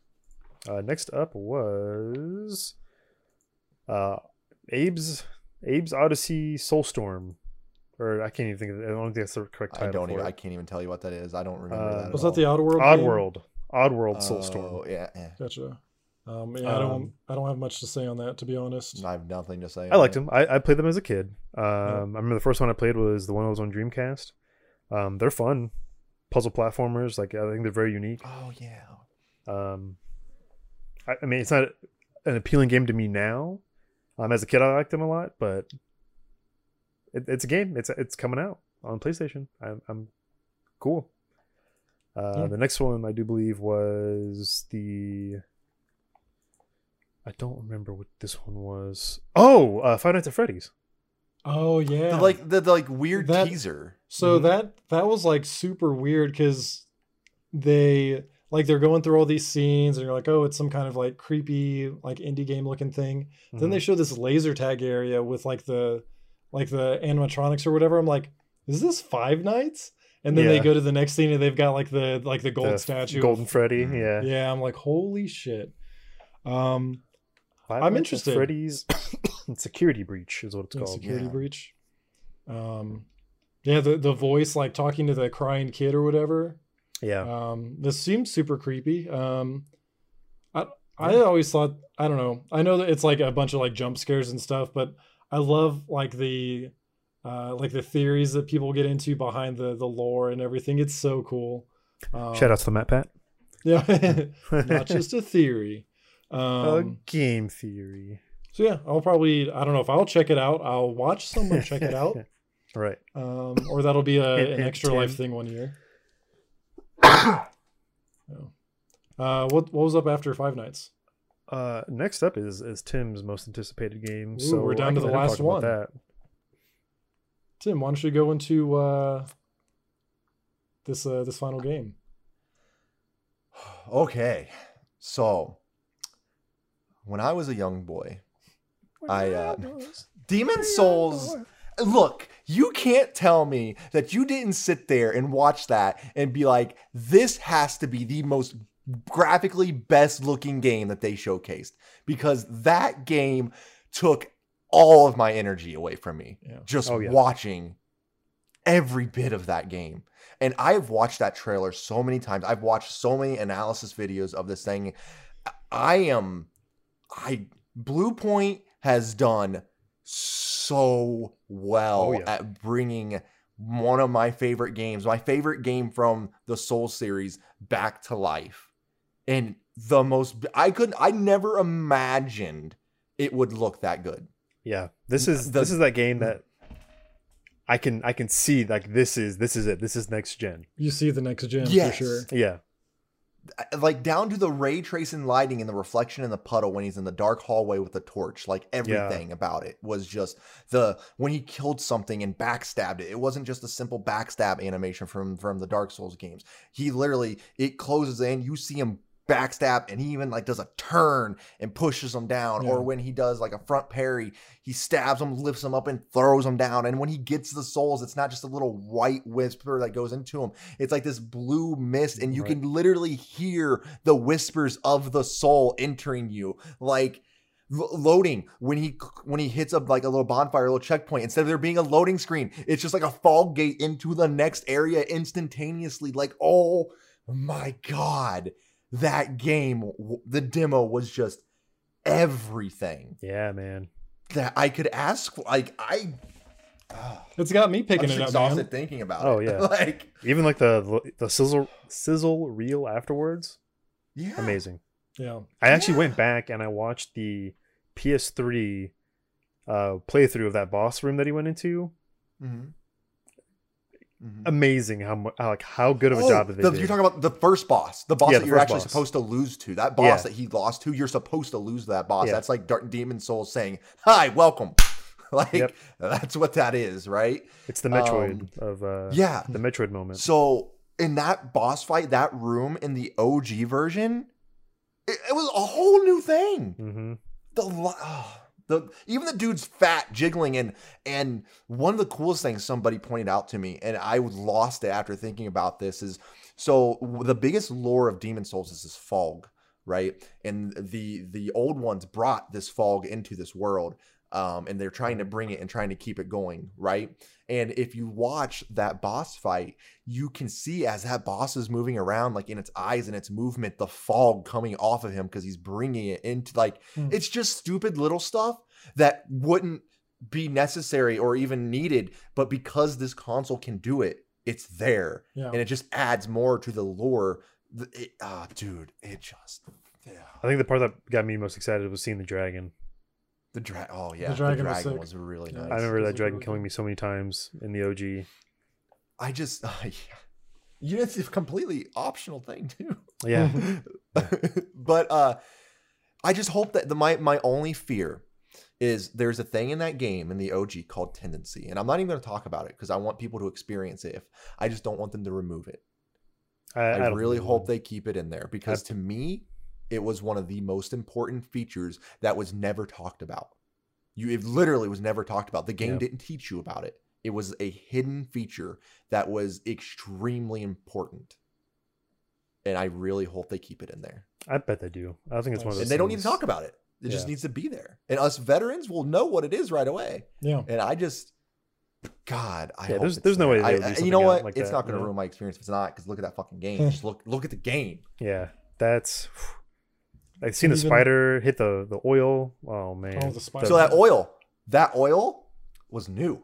Uh, next up was uh, Abe's Abe's Odyssey Soulstorm, or I can't even think of it. I don't think that's the correct title. I don't even. I can't even tell you what that is. I don't remember Uh, that. at Was that all. the Oddworld? game? Oddworld, Oddworld Oh, Soulstorm. yeah, yeah. Gotcha. Um, yeah, I don't. Um, I don't have much to say on that, to be honest. I have nothing to say. I liked them. I, I played them as a kid. Um, I remember the first one I played was the one that was on Dreamcast. Um, they're fun, puzzle platformers. Like I think they're very unique. Oh yeah. Um, I, I mean, it's not an appealing game to me now. Um, as a kid, I liked them a lot, but it, it's a game. It's it's coming out on PlayStation. I'm, I'm cool. Uh, Yeah. The next one I do believe was the. I don't remember what this one was. Oh, uh, Five Nights at Freddy's. Oh yeah. The, like the, the like weird That- teaser. So Mhm. that that was like super weird because they like they're going through all these scenes and you're like, oh, it's some kind of like creepy like indie game looking thing. Then Mhm. they show this laser tag area with like the like the animatronics or whatever. I'm like, is this Five Nights? And then they go to the next scene and they've got like the like the gold The statue. of- Golden Freddy. Mhm. Yeah. yeah, I'm like, holy shit. Um, Five I'm interested. Freddy's Security Breach is what it's called. security yeah. breach. Um, yeah, the the voice like talking to the crying kid or whatever. Yeah. Um, this seems super creepy. Um, I I always thought I don't know. I know that it's like a bunch of like jump scares and stuff, but I love like the uh, like the theories that people get into behind the the lore and everything. It's so cool. Um, Shout out to the MatPat. Yeah, not just a theory. a Um, game theory. so yeah, I'll probably I don't know if I'll check it out. I'll watch someone check it out, right. um, or that'll be a, an extra life thing one year. Oh. Uh, what what was up after Five Nights? Uh, next up is is Tim's most anticipated game. Ooh, so we're down to the last talk about one. That. Tim, why don't you go into uh, this uh, this final game? Okay, so when I was a young boy, I uh, Demon Souls. Look, you can't tell me that you didn't sit there and watch that and be like, "This has to be the most graphically best looking game that they showcased," because that game took all of my energy away from me. Yeah. Just Oh, yeah. watching every bit of that game. And I've watched that trailer so many times. I've watched so many analysis videos of this thing. I am I Bluepoint has done so well Oh, yeah. at bringing one of my favorite games, my favorite game from the Soul series back to life. And the most I could I never imagined it would look that good. Yeah, this is The- this is that game that I can I can see like this is this is it. This is next gen. You see the next gen Yes. for sure. Yeah, like down to the ray tracing lighting and the reflection in the puddle when he's in the dark hallway with the torch like everything about it was just the when he killed something and backstabbed it it wasn't just a simple backstab animation from from the dark souls games. He literally it closes in you see him backstab and he even like does a turn and pushes him down Yeah. or when he does like a front parry he stabs him lifts him up and throws him down and when he gets the souls it's not just a little white whisper that goes into him it's like this blue mist and you Right. can literally hear the whispers of the soul entering you like loading when he when he hits up like a little bonfire a little checkpoint instead of there being a loading screen it's just like a fog gate into the next area instantaneously like oh my god that game the demo was just everything yeah, man. that i could ask like i ah, It's got me i'm picking just it up, exhausted man. thinking about Oh, it yeah. like Even like the the sizzle sizzle reel afterwards, yeah amazing. Yeah. I actually Yeah. went back and I watched the PS3 uh playthrough of that boss room that he went into. Mhm. Mhm. Amazing how how like how good of a Oh, job they the-. You're talking about the first boss, the boss Yeah, that the you're actually boss. supposed to lose to. That boss Yeah. that he lost to, you're supposed to lose to that boss. Yeah. That's like Dark Demon Souls saying, "Hi, welcome." like Yep. that's what that is, right? It's the Metroid Um, of uh, Yeah. the Metroid moment. So in that boss fight, that room in the OG version, it, it was a whole new thing. hmm The oh, the even the dude's fat jiggling and and one of the coolest things somebody pointed out to me, and I lost it after thinking about this is so the biggest lore of Demon Souls is this fog, right? And the the old ones brought this fog into this world. Um, and they're trying to bring it and trying to keep it going, right? And if you watch that boss fight, you can see as that boss is moving around, like in its eyes and its movement, the fog coming off of him because he's bringing it into like Hmm. it's just stupid little stuff that wouldn't be necessary or even needed, but because this console can do it, it's there, Yeah. and it just adds more to the lore. It, ah, dude, it just yeah. I think the part that got me most excited was seeing the dragon. The dragon. Oh yeah, the dragon dragon, was was, really nice. I remember that dragon really killing me so many times in the OG. I just, you know, it's a completely optional thing too. Yeah, but uh I just hope that the my my only fear is there's a thing in that game in the OG called tendency, and I'm not even going to talk about it because I want people to experience it. If I just don't want them to remove it. I, I, I really hope they keep it in there because to me, it was one of the most important features that was never talked about. You it literally was never talked about. The game Yeah. didn't teach you about it. It was a hidden feature that was extremely important. And I really hope they keep it in there. I bet they do. I think it's one of those. And they don't need to talk about it. It just needs to be there. And us veterans will know what it is right away. Yeah. And I just God, I Yeah, hope there's- it's there's no way they I- do I- you know what? like it's that, not going to you know? ruin my experience if it's not. Because look at that fucking game. just look, look at the game. Yeah, that's. I've seen the Even- spider hit the the oil. Oh man. Oh, the spider. So that oil, that oil was new.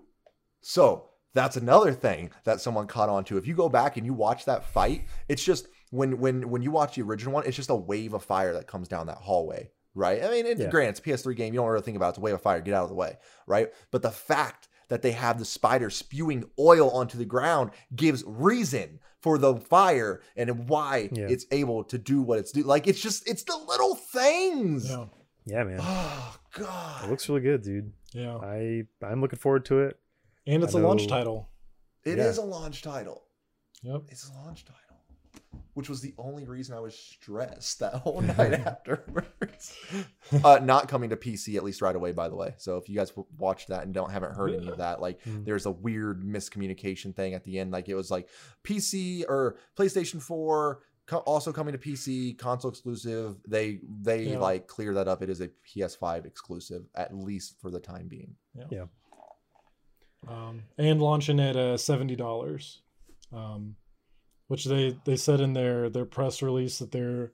So that's another thing that someone caught on to. If you go back and you watch that fight, it's just when when when you watch the original one, it's just a wave of fire that comes down that hallway, right? I mean, it's Yeah. granted, it's a PS3 game. You don't really think about it. It's a wave of fire. Get out of the way, right? But the fact that they have the spider spewing oil onto the ground gives reason for the fire and why Yeah. it's able to do what it's do. Like it's just it's the little things. Yeah. yeah, man. Oh god. It looks really good, dude. Yeah. I I'm looking forward to it. And it's I a launch title. It Yeah. is a launch title. Yep. It's a launch title. Which was the only reason I was stressed that whole night afterwards. uh, not coming to PC at least right away, by the way. So if you guys w- watched that and don't haven't heard any of that, like Mm. there's a weird miscommunication thing at the end. Like it was like PC or PlayStation 4 co- also coming to PC, console exclusive. They they Yeah. like clear that up. It is a PS5 exclusive at least for the time being. um, and launching at uh, seventy dollars, um, which they they said in their their press release that they're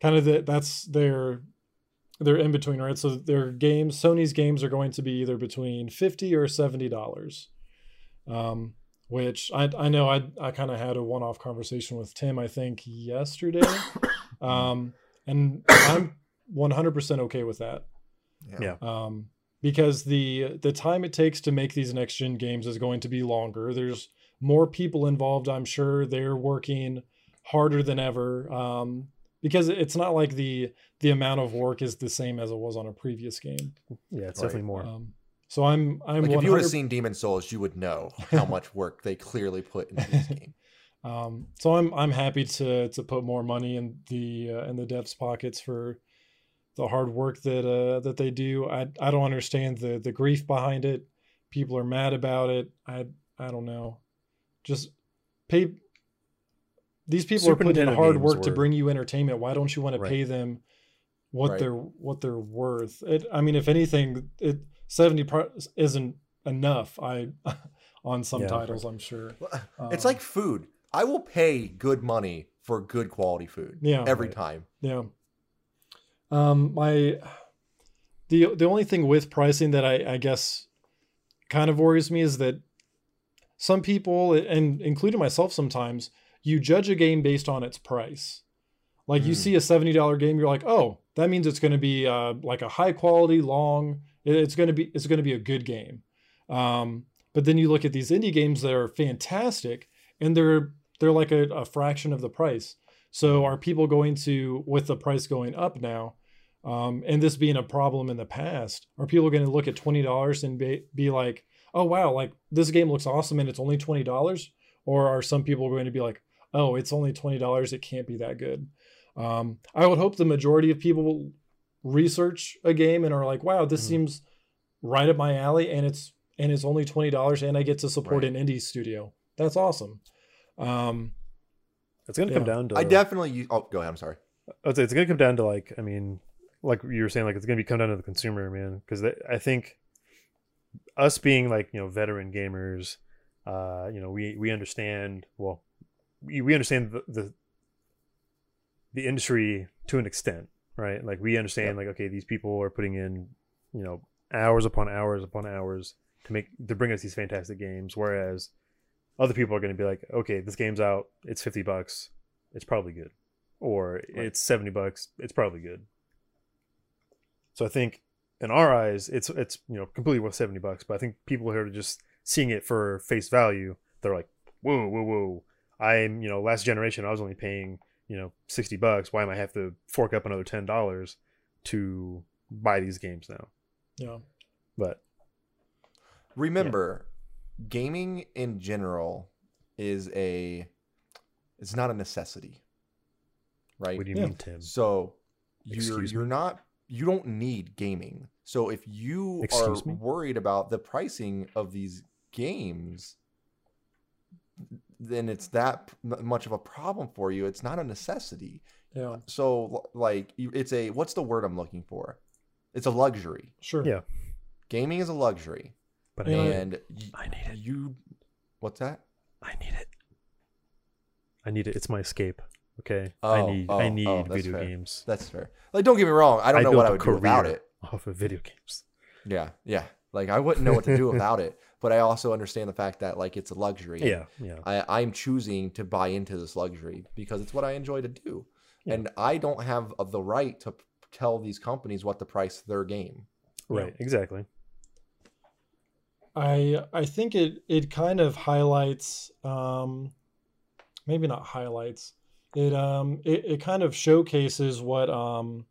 kind of the, that's their they're in between, right? So their games, Sony's games, are going to be either between fifty or seventy dollars. Um, which I I know I I kind of had a one off conversation with Tim I think yesterday, um, and I'm one hundred percent okay with that Yeah. um, because the the time it takes to make these next gen games is going to be longer. There's more people involved. I'm sure they're working harder than ever um, because it's not like the the amount of work is the same as it was on a previous game. Yeah, it's Right. definitely more. Um, so I'm I'm Like if you would have seen Demon Souls, you would know how much work they clearly put into this game. Um, so I'm I'm happy to to put more money in the uh, in the devs' pockets for the hard work that uh, that they do. I I don't understand the the grief behind it. People are mad about it. I I don't know. Just pay. These people Super are putting in hard games work to bring you entertainment. Why don't you want to Right. pay them what Right. they're what they're worth? It, I mean, if anything, it seventy isn't enough. I on some Yeah. titles, I'm sure. It's Um, like food. I will pay good money for good quality food. Yeah. Every Right. time. Yeah. Um, my the the only thing with pricing that I, I guess kind of worries me is that some people, and including myself sometimes, you judge a game based on its price. Like you Mm. see a seventy dollar game, you're like, oh, that means it's going to be uh, like a high quality, long. It's going to be it's going to be a good game. Um, but then you look at these indie games that are fantastic, and they're they're like a, a fraction of the price. So are people going to, with the price going up now, um, and this being a problem in the past, are people going to look at twenty dollars and be, be like, "Oh wow, like this game looks awesome and it's only twenty dollars," or are some people going to be like, "Oh, it's only twenty dollars, it can't be that good"? Um, I would hope the majority of people will research a game and are like, "Wow, this Mhm. seems right up my alley," and it's and it's only twenty dollars, and I get to support Right. an indie studio. That's awesome. Um, It's gonna come down to. I definitely use. Oh, go ahead. I'm sorry. I'd say it's gonna come down to like I mean, like you were saying, like it's gonna be come down to the consumer, man. Because I think us being like you know veteran gamers, uh, you know we we understand well, we, we understand the, the the industry to an extent, right? Like we understand like okay, these people are putting in you know hours upon hours upon hours to make to bring us these fantastic games, whereas other people are going to be like, okay, this game's out, it's fifty bucks, it's probably good, or it's seventy bucks, it's probably good. So I think in our eyes, it's it's you know completely worth seventy bucks, but I think people here are just seeing it for face value, they're like, whoa, whoa, whoa, I'm you know last generation, I was only paying you know sixty bucks. Why am I have to fork up another ten dollars to buy these games now? yeah. But Remember, gaming in general is a. It's not a necessity, right? what do you Yeah. mean, Tim? So you're Excuse you're me? not you don't need gaming. So if you Excuse are me? worried about the pricing of these games, then it's that much of a problem for you. It's not a necessity. Yeah, So like it's a what's the word I'm looking for? It's a luxury. sure. Yeah. Gaming is a luxury, But Yeah. I need it. and y- I need it. you what's that? I need it. I need it. It's my escape. Okay. Oh, I need. I oh, need oh, oh video fair. games. That's fair. Like don't get me wrong, I don't know what built I a would do without it. Off of video games. Yeah, yeah. Like I wouldn't know what to do without it, but I also understand the fact that like it's a luxury. Yeah. Yeah. I, I'm choosing to buy into this luxury because it's what I enjoy to do, Yeah. and I don't have uh, the right to tell these companies what to price their game. Right. Exactly. I I think it it kind of highlights um maybe not highlights it um it, it kind of showcases what um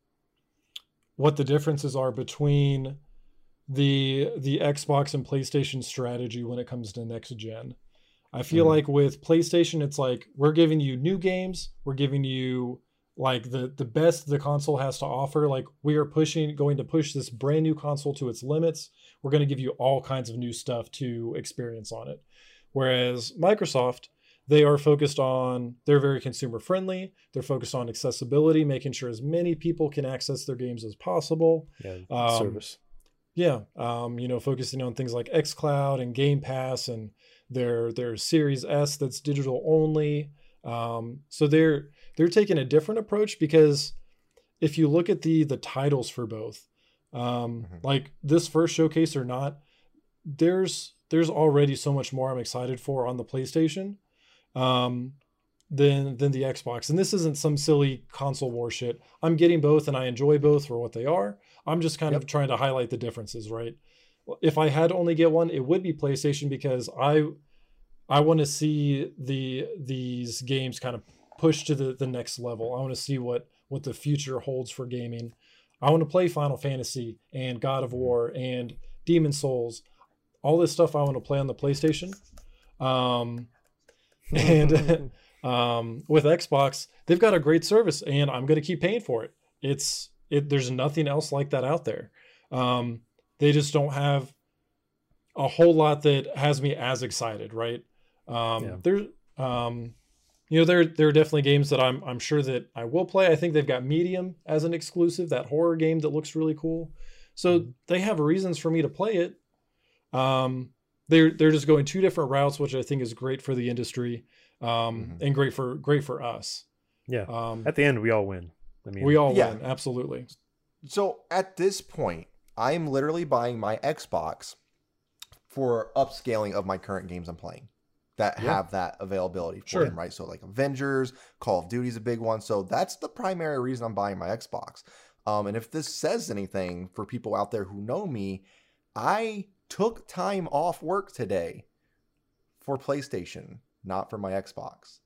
what the differences are between the the Xbox and PlayStation strategy when it comes to next gen. I feel Mhm. like with PlayStation it's like we're giving you new games, we're giving you like the the best the console has to offer like we are pushing going to push this brand new console to its limits we're going to give you all kinds of new stuff to experience on it. Whereas Microsoft, they are focused on, they're very consumer friendly. They're focused on accessibility, making sure as many people can access their games as possible. Yeah. Um, service. Yeah, um, you know, focusing on things like xCloud and Game Pass and their their Series S that's digital only. Um, so they're they're taking a different approach because if you look at the the titles for both, um, Mhm. like this first showcase or not, there's there's already so much more I'm excited for on the PlayStation um, than than the Xbox. And this isn't some silly console war shit. I'm getting both and I enjoy both for what they are. I'm just kind of trying to highlight the differences, right? If I had to only get one, it would be PlayStation because I I want to see the these games kind of push to the, the next level. I want to see what what the future holds for gaming. I want to play Final Fantasy and God of War and Demon Souls, all this stuff I want to play on the PlayStation. Um, and um, with Xbox, they've got a great service, and I'm going to keep paying for it. It's it. There's nothing else like that out there. Um, they just don't have a whole lot that has me as excited, right? Um, Yeah. There's, um, you know, there there are definitely games that I'm I'm sure that I will play. I think they've got Medium as an exclusive, that horror game that looks really cool. So Mhm. they have reasons for me to play it. Um, they're they're just going two different routes, which I think is great for the industry, um, Mhm. and great for great for us. yeah. Um, At the end, we all win. I mean, we all Yeah. win, absolutely. So at this point, I'm literally buying my Xbox for upscaling of my current games I'm playing that Yeah. have that availability for Sure. them, right? So like Avengers, Call of Duty is a big one. So that's the primary reason I'm buying my Xbox. Um, and if this says anything for people out there who know me, I took time off work today for PlayStation, not for my Xbox.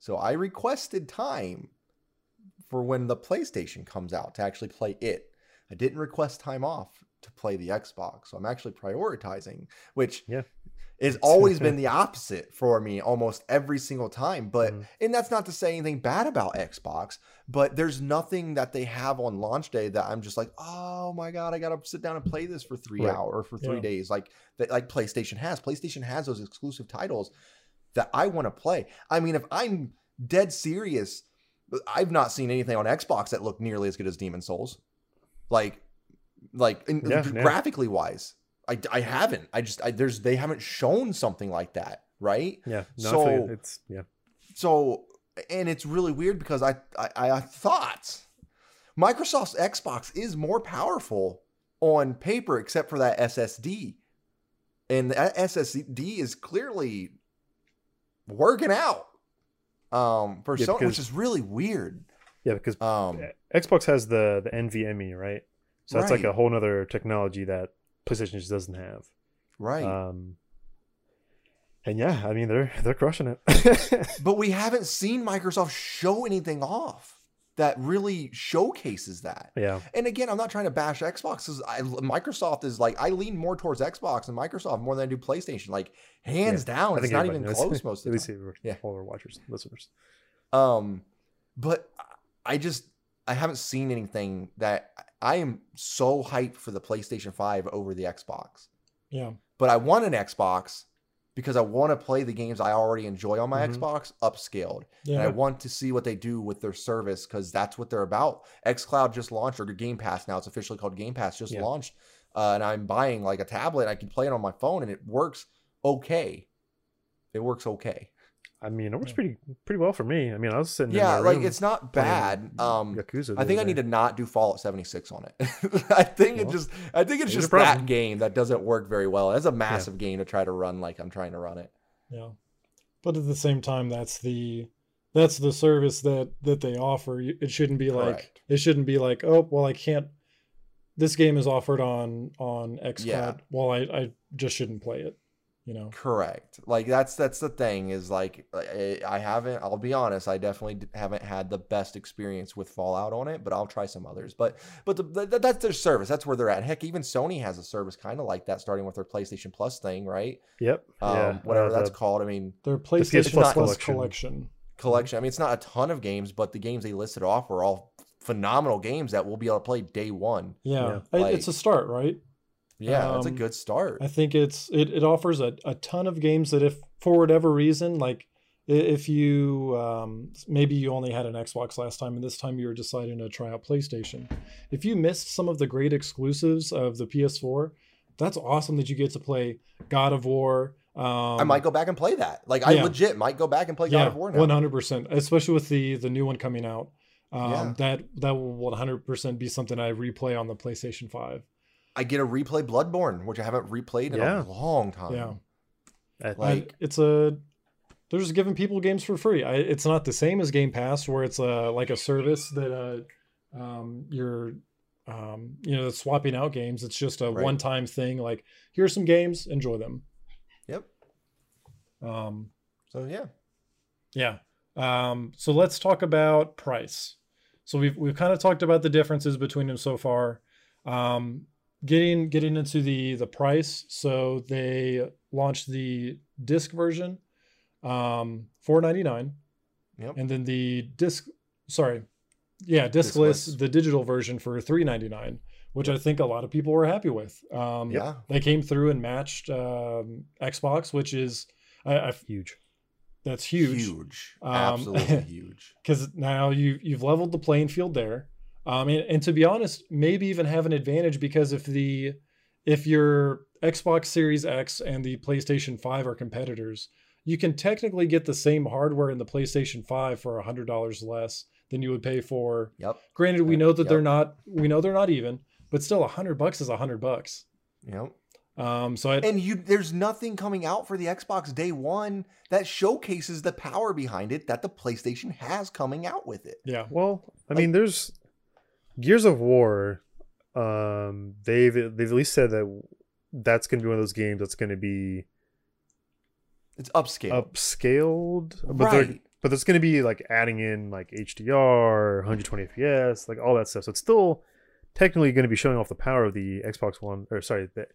So I requested time for when the PlayStation comes out to actually play it. I didn't request time off to play the Xbox, so I'm actually prioritizing, which Yeah. has always been the opposite for me almost every single time. But Mhm. and that's not to say anything bad about Xbox, but there's nothing that they have on launch day that I'm just like, oh my god, I gotta sit down and play this for three Right. hours or for three Yeah. days, like that like PlayStation has. PlayStation has those exclusive titles that I want to play. I mean, if I'm dead serious, I've not seen anything on Xbox that looked nearly as good as Demon Souls. Like, like Yeah, yeah. graphically wise, I, I haven't. I just I, there's they haven't shown something like that, right? Yeah. No, So- it's yeah. So, and it's really weird because I I, I thought Microsoft's Xbox is more powerful on paper, except for that SSD, and that SSD is clearly working out um for Yeah, Sony, which is really weird. Yeah, because Um, Xbox has the the NVMe, right? So that's like a whole other technology that PlayStation just doesn't have. right. Um, and yeah, I mean they're they're crushing it. but we haven't seen Microsoft show anything off that really showcases that. yeah, And again, I'm not trying to bash Xbox. 'cause I, Microsoft is like I lean more towards Xbox and Microsoft more than I do PlayStation. Like hands down, it's not even knows. close most At of least the time. yeah. Yeah. all our watchers, listeners. Um, but I just I haven't seen anything that I am so hyped for the PlayStation Five over the Xbox. Yeah. But I want an Xbox because I want to play the games I already enjoy on my Mhm. Xbox upscaled. and I want to see what they do with their service because that's what they're about. XCloud just launched, or Game Pass now. It's officially called Game Pass. Just Yeah. launched, uh, and I'm buying like a tablet. I can play it on my phone, and it works okay. It works okay. I mean, it works pretty pretty well for me. I mean, I was sitting in Yeah, my like it's not bad. Um, Yakuza. I think I need to not do Fallout 76 on it. I think it just, I think it's just that game that doesn't work very well. It's a massive game to try to run like I'm trying to run it. Yeah. But at the same time, that's the that's the service that that they offer. It shouldn't be like Correct. it shouldn't be like oh well I can't. This game is offered on on XCloud. Yeah. Well, I I just shouldn't play it. You know. Correct. Like that's that's the thing is like I, I haven't. I'll be honest. I definitely haven't had the best experience with Fallout on it, but I'll try some others. But but the, the, that's their service. That's where they're at. Heck, even Sony has a service kind of like that, starting with their PlayStation Plus thing, right? Yep. Um, yeah. whatever uh, that's the- called. I mean, Their PS PlayStation Plus Plus, collection. collection. collection. I mean, it's not a ton of games, but the games they listed off are all phenomenal games that we'll be able to play day one. Yeah, Yeah. I- it's a start, right? Yeah, that's a Um, good start. I think it's it, it offers a, a ton of games that if for whatever reason, like if you um, maybe you only had an Xbox last time and this time you were deciding to try out PlayStation, if you missed some of the great exclusives of the PS4, that's awesome that you get to play God of War. Um, I might go back and play that. Like I yeah. legit might go back and play God yeah, of War now. one hundred percent, especially with the the new one coming out. Um, Yeah. That that will one hundred percent be something I replay on the PlayStation Five. I get to replay Bloodborne, which I haven't replayed in Yeah. a long time. Yeah. Like- And it's a they're just giving people games for free. I, it's not the same as Game Pass, where it's a like a service that uh, um, you're um, you know swapping out games. It's just a Right. one time thing. Like here's some games, enjoy them. Yep. Um, So yeah. yeah. Um, so let's talk about price. So we've we've kind of talked about the differences between them so far. Um, getting getting into the the price. So they launched the disc version, um, four ninety nine, Yep. and then the disc. Sorry, yeah, discless, Discless. the digital version for three ninety nine, which I think a lot of people were happy with. Um, yeah. they came through and matched um, Xbox, which is I, I, huge. that's huge Huge. Um, Absolutely huge. because now you you've leveled the playing field there. Um, and, and to be honest, maybe even have an advantage because if the if your Xbox Series X and the PlayStation 5 are competitors, you can technically get the same hardware in the PlayStation 5 for hundred dollars less than you would pay for. Yep. Granted, we know that they're not we know they're not even, but still a hundred bucks is a hundred bucks. Yep. Um, so I, And you there's nothing coming out for the Xbox day one that showcases the power behind it that the PlayStation has coming out with it. yeah, Well, I Like- mean, there's Gears of War. Um, they've they've at least said that that's going to be one of those games that's going to be It's upscale. upscaled. But they're right. but there's going to be like adding in like HDR, 120 FPS, like all that stuff. So it's still technically going to be showing off the power of the Xbox One, or sorry, the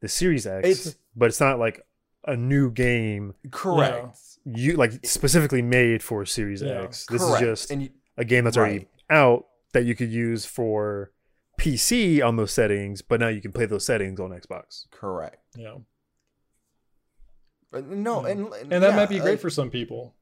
the Series X. It's- but it's not like a new game Correct. you like specifically made for Series Yeah. X. This Correct. is just you, a game that's already out that you could use for PC on those settings, but now you can play those settings on Xbox. correct. Yeah. But No, Yeah. and And that yeah, might be great like- for some people.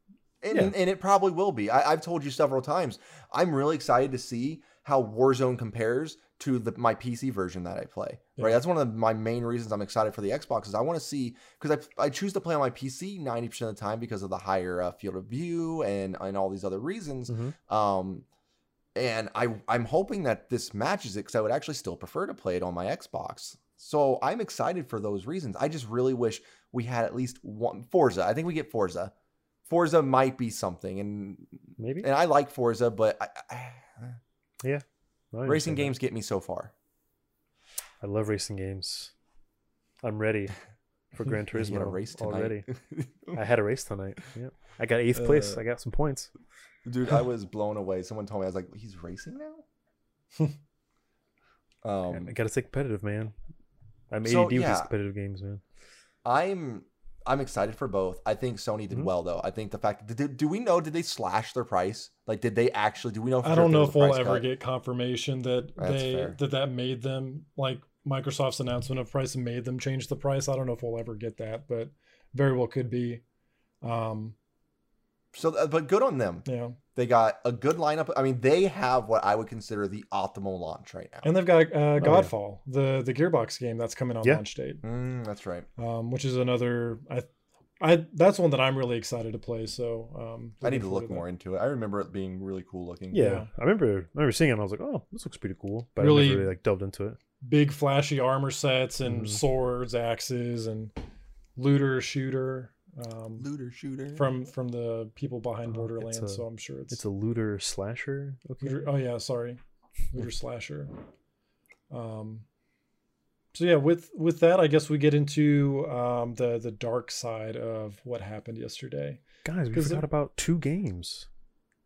and, Yeah. and it probably will be. I, I've told you several times. I'm really excited to see how Warzone compares to the my PC version that I play. Right, that's one of the, my main reasons I'm excited for the Xbox is I want to see because I I choose to play on my PC 90 percent of the time because of the higher uh, field of view and and all these other reasons. Mhm. Um, and I I'm hoping that this matches it because I would actually still prefer to play it on my Xbox. So I'm excited for those reasons. I just really wish we had at least one Forza. I think we get Forza. Forza might be something, and Maybe and I like Forza, but I, I, I racing understand that. games get me so far. I love racing games. I'm ready for Gran You had a Turismo race tonight. already. I had a race tonight. Yeah, I got eighth place. Uh, I got some points. Dude, I was blown away. Someone told me I was like, he's racing now. um, I got to stay competitive, man. I'm ADD so, with these yeah. competitive games, man. I'm I'm excited for both. I think Sony did Mhm. well though. I think the fact did, do we know did they slash their price? Like did they actually do we know? for I don't know if we'll ever cut? get confirmation that That's they fair. that that made them like Microsoft's announcement of price made them change the price. I don't know if we'll ever get that, but very well could be. Um, So, uh, but good on them. yeah, They got a good lineup. I mean, they have what I would consider the optimal launch right now. and they've got uh, Oh, yeah. Godfall, the the Gearbox game that's coming on Yeah. launch date, Mm, that's right. um, which is another. I, I that's one that I'm really excited to play. So um, I need to look that. more into it. I remember it being really cool looking. Yeah, Yeah. I remember. I remember seeing it. and I was like, "Oh, this looks pretty cool," but I Really- never really like delved into it. Big flashy armor sets and Mhm. swords, axes, and looter shooter. Um, Looter shooter. from from the people behind Oh, Borderlands, a- so I'm sure it's, It's a looter slasher. Okay. looter- oh yeah, sorry, looter slasher. Um, so yeah, with with that, I guess we get into um, the the dark side of what happened yesterday. Guys, we forgot it- about two games.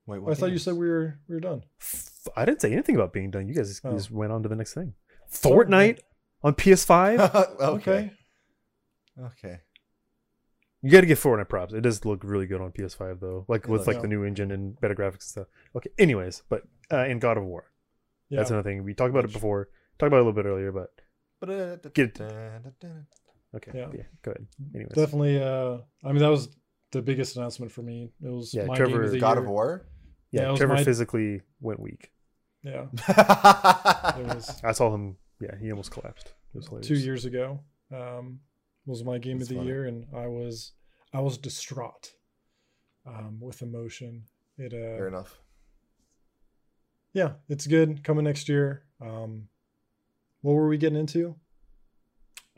Wait, I thought you said we were we were done. F- I didn't say anything about being done. You guys just, Oh. just went on to the next thing. Sorry. Fortnite on PS5. okay. Okay. You got to give Fortnite props. It does look really good on PS5 though, like It with looks- like the new engine and better graphics and stuff. Okay. Anyways, but uh, in God of War, Yeah, that's another thing. We talked about it before. Talked about it a little bit earlier, but Get- okay. Yeah. Yeah. Go ahead. Anyways, definitely. Uh, I mean, that was the biggest announcement for me. It was Yeah, my Trevor- game of the God year. of War. yeah, yeah. Trevor my- physically went weak. Yeah, it it was I saw him. Yeah, he almost collapsed. It was hilarious. two years ago. Um, was my game That's of the funny. year, and I was I was distraught um, with emotion. It uh, Fair enough. yeah, it's good coming next year. Um, what were we getting into?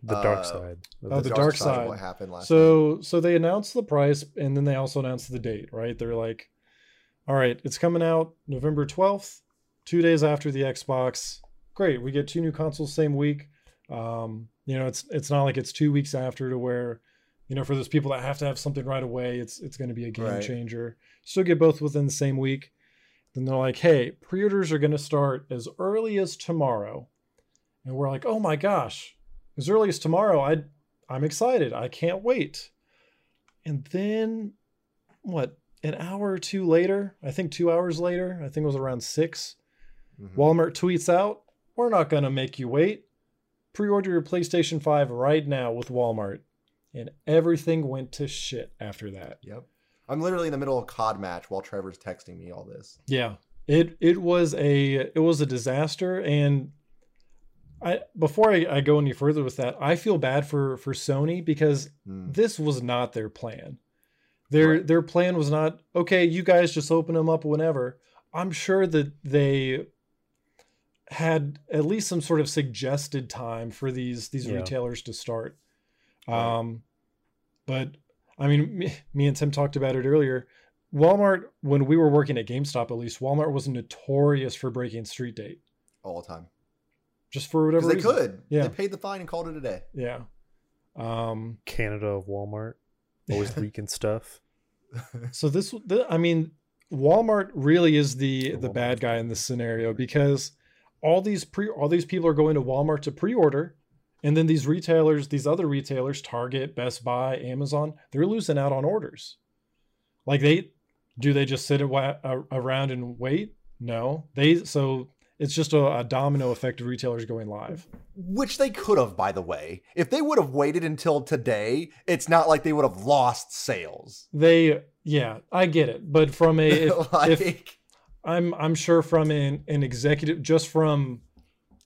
The Uh, dark side. of oh, the dark of side. What happened last? night. So so they announced the price and then they also announced the date, right? They're like, all right, it's coming out November 12th, two days after the Xbox. Great, we get two new consoles same week. Um, you know, it's it's not like it's two weeks after to where, you know, for those people that have to have something right away, it's it's going to be a game Right. changer. Still get both within the same week. Then they're like, hey, pre-orders are going to start as early as tomorrow, and we're like, oh my gosh, as early as tomorrow, I I'm excited. I can't wait. And then, what, an hour or two later, I think two hours later, I think it was around six, Mhm. Walmart tweets out, We're not going to make you wait. Pre order your PlayStation 5 right now with Walmart. And everything went to shit after that. Yep. I'm literally in the middle of a COD match while Trevor's texting me all this. Yeah. It it was a it was a disaster and I before I, I go any further with that, I feel bad for for Sony because Mm. this was not their plan. Their Right. their plan was not okay. You guys just open them up whenever. I'm sure that they had at least some sort of suggested time for these these Yeah. retailers to start. Right. Um, but I mean, me, me and Tim talked about it earlier. Walmart, when we were working at GameStop, at least Walmart was notorious for breaking street date, all the time just for whatever they reason. could. Yeah. They paid the fine and called it a day. Yeah. Um, Canada of Walmart always leaking stuff. So this, th- I mean, Walmart really is the the Walmart. bad guy in this scenario because all these pre all these people are going to Walmart to pre-order, and then these retailers, these other retailers, Target, Best Buy, Amazon, they're losing out on orders. Like they do they just sit around and wait? No, they so it's just a, a domino effect of retailers going live. Which they could have, by the way. If they would have waited until today, it's not like they would have lost sales. They yeah, I get it, but from a if, like, if I'm I'm sure from an, an executive just from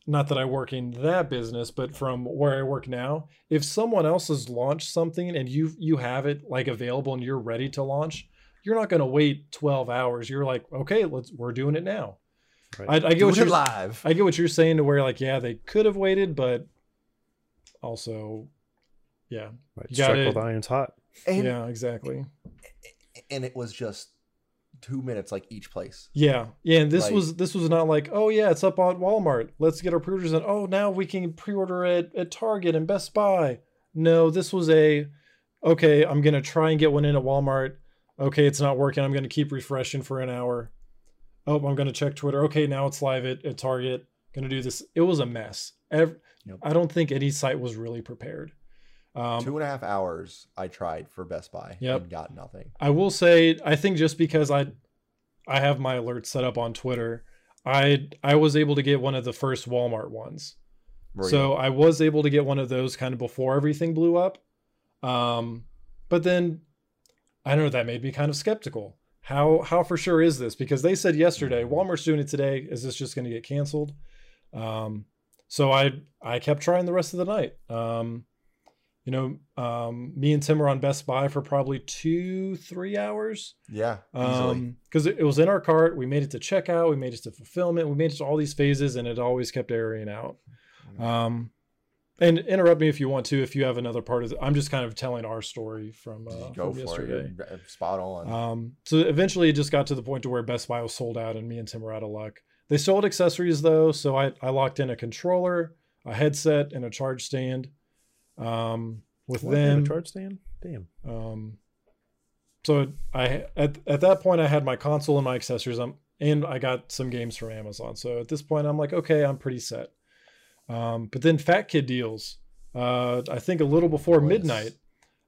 not that I work in that business, but from where I work now, if someone else has launched something and you you have it like available and you're ready to launch, you're not going to wait 12 hours. You're like, okay, let's we're doing it now. Right. I, I get do what you're live. I get what you're saying to where like yeah they could have waited, but also right. yeah you gotta- while the iron's hot. and, yeah exactly and it was just two minutes like each place. Yeah, yeah, and this Like- was this was not like, oh yeah, it's up on Walmart. Let's get our pre-orders in. Oh, now we can pre-order it at Target and Best Buy. No, this was a okay, I'm gonna try and get one in at Walmart. Okay, it's not working. I'm gonna keep refreshing for an hour. Oh, I'm gonna check Twitter. Okay, now it's live at, at Target. Gonna do this. It was a mess. Ev- Yep. I don't think any site was really prepared. Um, two and a half hours I tried for Best Buy Yep. and got nothing. I will say I think just because I I have my alerts set up on Twitter, I I was able to get one of the first Walmart ones. Were so I was able to get one of those kind of before everything blew up. Um but then I don't know that made me kind of skeptical. How how for sure is this? Because they said yesterday, Walmart's doing it today. Is this just going to get canceled? Um so I I kept trying the rest of the night. Um you know, um, me and Tim were on Best Buy for probably two, three hours. yeah, easily. Um, because it, it was in our cart. We made it to checkout. We made it to fulfillment. We made it to all these phases, and it always kept airing out. Um, and interrupt me if you want to. If you have another part of it, I'm just kind of telling our story from, uh, Go from for yesterday. it. You're Spot on. Um, so eventually it just got to the point to where Best Buy was sold out and me and Tim were out of luck. They sold accessories though, so I, I locked in a controller, a headset, and a charge stand. Um, with What, them, a charge stand. Damn. um, so I at at that point I had my console and my accessories, um, and I got some games from Amazon. So at this point I'm like, okay, I'm pretty set. Um, but then Fat Kid Deals, uh, I think a little before yes. midnight,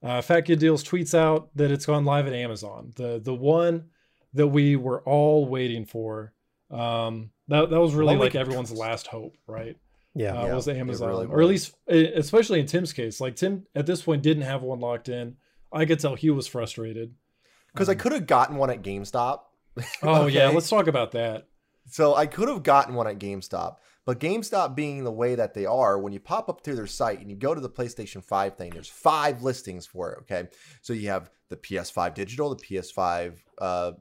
uh, Fat Kid Deals tweets out that it's gone live at Amazon. The the one that we were all waiting for. Um, that that was really like everyone's last hope, right? Yeah. uh, Yeah, was it Amazon, really or at least, eh, especially in Tim's case. Like Tim, at this point, didn't have one locked in. I could tell he was frustrated. Because I Um, could have gotten one at GameStop. Oh yeah, let's talk about that. So I could have gotten one at GameStop, but GameStop being the way that they are, when you pop up to their site and you go to the PlayStation 5 thing, there's five listings for it. Okay. So you have the PS5 digital, the PS5 uh,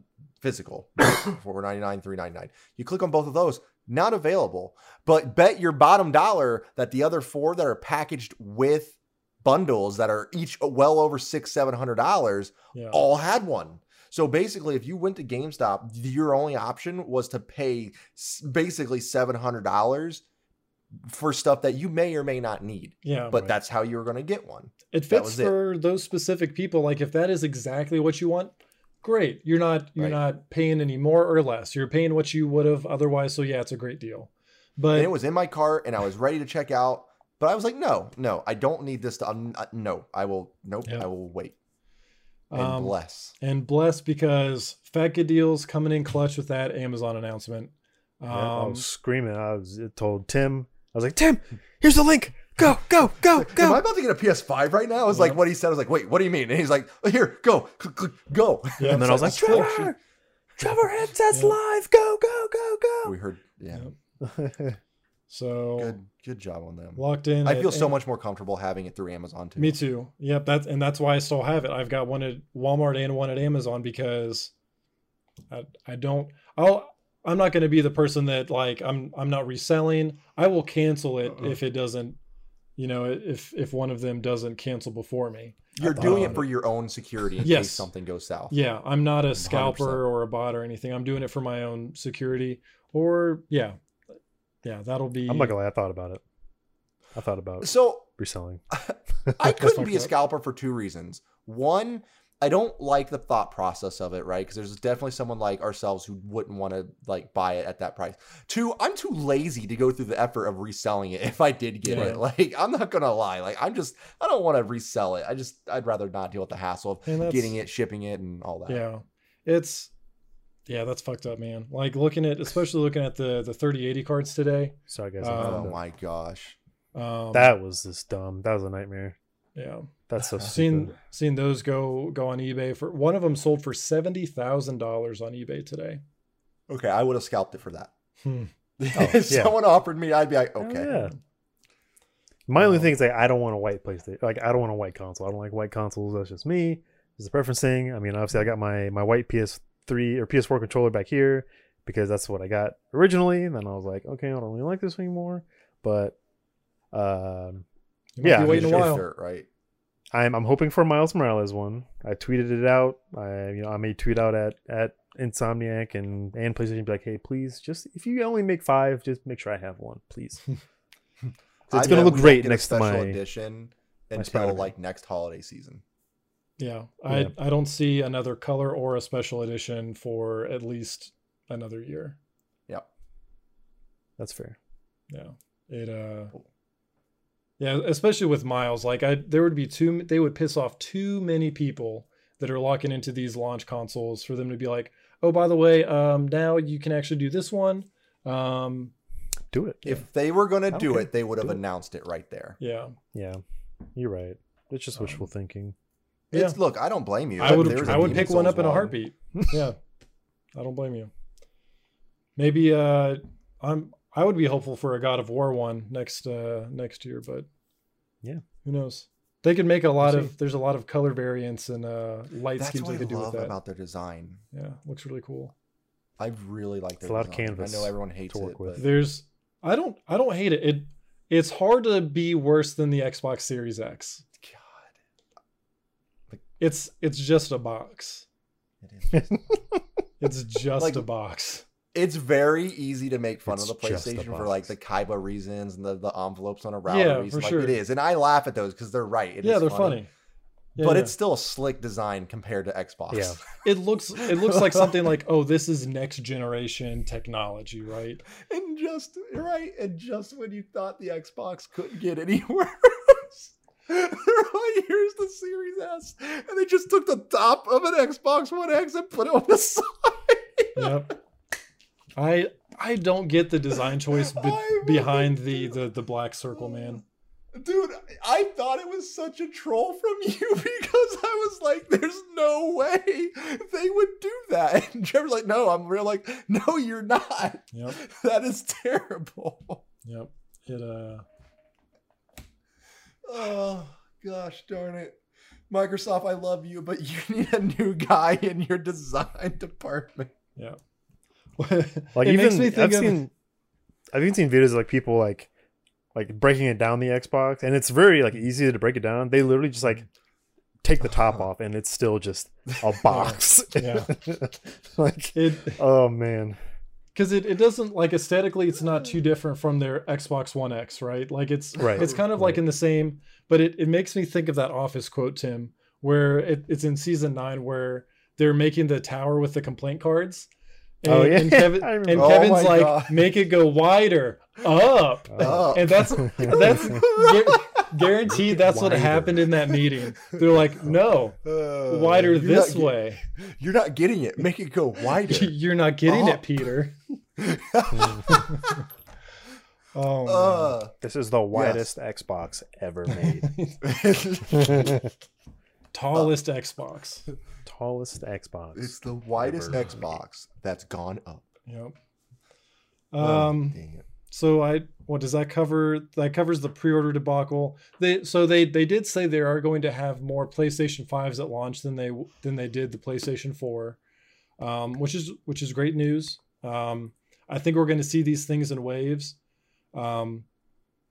physical, 499 399 You click on both of those, not available. But bet your bottom dollar that the other four that are packaged with bundles that are each well over six, seven hundred dollars Yeah, all had one. So basically, if you went to GameStop, your only option was to pay basically seven hundred dollars for stuff that you may or may not need. yeah. But right. that's how you're going to get one. it fits was it. for those specific people. Like if that is exactly what you want, great. You're not you're Right. not paying any more or less. You're paying what you would have otherwise. So yeah, it's a great deal. But And it was in my cart, and I was ready to check out. But I was like, no, no, I don't need this. To, um, uh, no, I will. Nope, Yeah. I will wait and um, bless. and bless because Fat Kid Deals coming in clutch with that Amazon announcement. Um, Yeah, I was screaming. I was told Tim. I was like, Tim, here's the link. Go, go, go, go. Am I go. about to get a PS5 right now? I was Yeah. like, what he said. I was like, wait, what do you mean? And he's like, oh, here, go, click, click, go. Yeah, and then I was like, it's like, Trevor, Trevor headsets Yeah. live. Go, go, go, go. we heard, yeah, Yeah. So good, good job on them. locked in. I at- feel so much more comfortable having it through Amazon too. Me too. Yep. That's and that's why I still have it. I've got one at Walmart and one at Amazon because I, I don't. I'll. I'm not going to be the person that like I'm. I'm not reselling. I will cancel it Uh-uh. if it doesn't. You know, if if one of them doesn't cancel before me. You're doing about it um, for your own security in Yes. case something goes south. Yeah, I'm not a 100%. scalper or a bot or anything. I'm doing it for my own security. Or yeah, yeah, that'll be. I'm not gonna lie. I thought about it. I thought about So reselling. I couldn't be a scalper for two reasons. One, I don't like the thought process of it, right? Because there's definitely someone like ourselves who wouldn't want to like buy it at that price. Two, I'm too lazy to go through the effort of reselling it if I did get Yeah. it. Like, I'm not gonna lie. Like, I'm just I don't want to resell it. I just I'd rather not deal with the hassle of getting it, shipping it, and all that. Yeah, it's yeah, that's fucked up, man. Like looking at, especially looking at the the 3080 cards today. Sorry guys. Um, Oh my gosh. Um, that was just dumb. That was a nightmare. Yeah, That's so seen stupid. seen those go go on eBay for one of them sold for seventy thousand dollars on eBay today. Okay, I would have scalped it for that. Hmm. if yeah. someone offered me, I'd be like, Oh, okay. yeah. My only Um, thing is like I don't want a white PlayStation. Like I don't want a white console. I don't like white consoles. That's just me. It's a preference thing. I mean, obviously I got my my white PS3 or PS4 controller back here because that's what I got originally. And then I was like, okay, I don't really like this anymore. But um, You might Yeah, be I mean, waiting a Sure, while. sure, right. I'm I'm hoping for a Miles Morales one. I tweeted it out. I you know I may tweet out at at Insomniac and and PlayStation be like, hey, please just if you only make five, just make sure I have one, please. It's I gonna look great get a next to special my. edition my until Spider-Man. like next holiday season. Yeah, Yeah. I I don't see another color or a special edition for at least another year. Yeah, That's fair. Yeah, it uh, Cool. Yeah, especially with Miles. Like I, there would be too. They would piss off too many people that are locking into these launch consoles for them to be like, oh, by the way, um, now you can actually do this one. Um, Do it. If they were gonna don't do care. it, they would have Do announced it right there. yeah, Yeah, you're right. It's just wishful Um, thinking. Yeah. It's look, I don't blame you. I would. There's a I would Demon's pick one up in a heartbeat. yeah, I don't blame you. Maybe uh, I'm. I would be hopeful for a God of War one next uh next year, but Yeah. who knows? They could make a lot We'll of. There's a lot of color variants and uh light That's schemes they I could do with love that. about their design. Yeah, looks really cool. I really like their a lot of canvas I know everyone hates to work it, with. but There's. I don't. I don't hate it. It. It's hard to be worse than the Xbox Series X. God, It's. It's just a box. it is. It's just Like- a box. It's very easy to make fun It's of the PlayStation for like the Kaiba reasons and the, the envelopes on a router Yeah, reason. for like sure. it is, and I laugh at those because they're right. It yeah, is they're funny. Yeah, but yeah. it's still a slick design compared to Xbox. Yeah. it looks it looks like something like oh this is next generation technology right and just right, and just when you thought the Xbox couldn't get any worse. They're like, here's the Series S, and they just took the top of an Xbox One X and put it on the side. yep i i don't get the design choice be- I behind the, the the black circle man Dude, I thought it was such a troll from you because I was like, there's no way they would do that. And Trevor's like, no, I'm real like, no, you're not. yep That is terrible. yep it uh Oh, gosh darn it. Microsoft, I love you, but you need a new guy in your design department. yeah Like even I've of- seen I've even seen videos of, like people like like breaking it down the Xbox, and it's very like easy to break it down. They literally just like take the top off, and it's still just a box. Yeah. like it oh man, because it, it doesn't like aesthetically it's not too different from their xbox one x right like it's Right, it's kind of like in the same but it, it makes me think of that office quote tim where it, it's in season nine where they're making the tower with the complaint cards and, Oh, yeah. and, Kevin, and Oh kevin's my like God. make it go wider up Oh. and that's that's gu- guaranteed that's what happened in that meeting they're like no Uh, wider this get- way You're not getting it. Make it go wider. you're not getting Up. it peter oh man. uh, this is the widest Xbox ever made, tallest Xbox. Tallest Xbox. it's the widest Ever. Xbox that's gone up. Yep. Oh, Um. dang it. So I what does that cover? That covers the pre-order debacle. They so they they did say they are going to have more PlayStation fives at launch than they than they did the PlayStation four, um, which is which is great news. Um, I think we're going to see these things in waves. Um,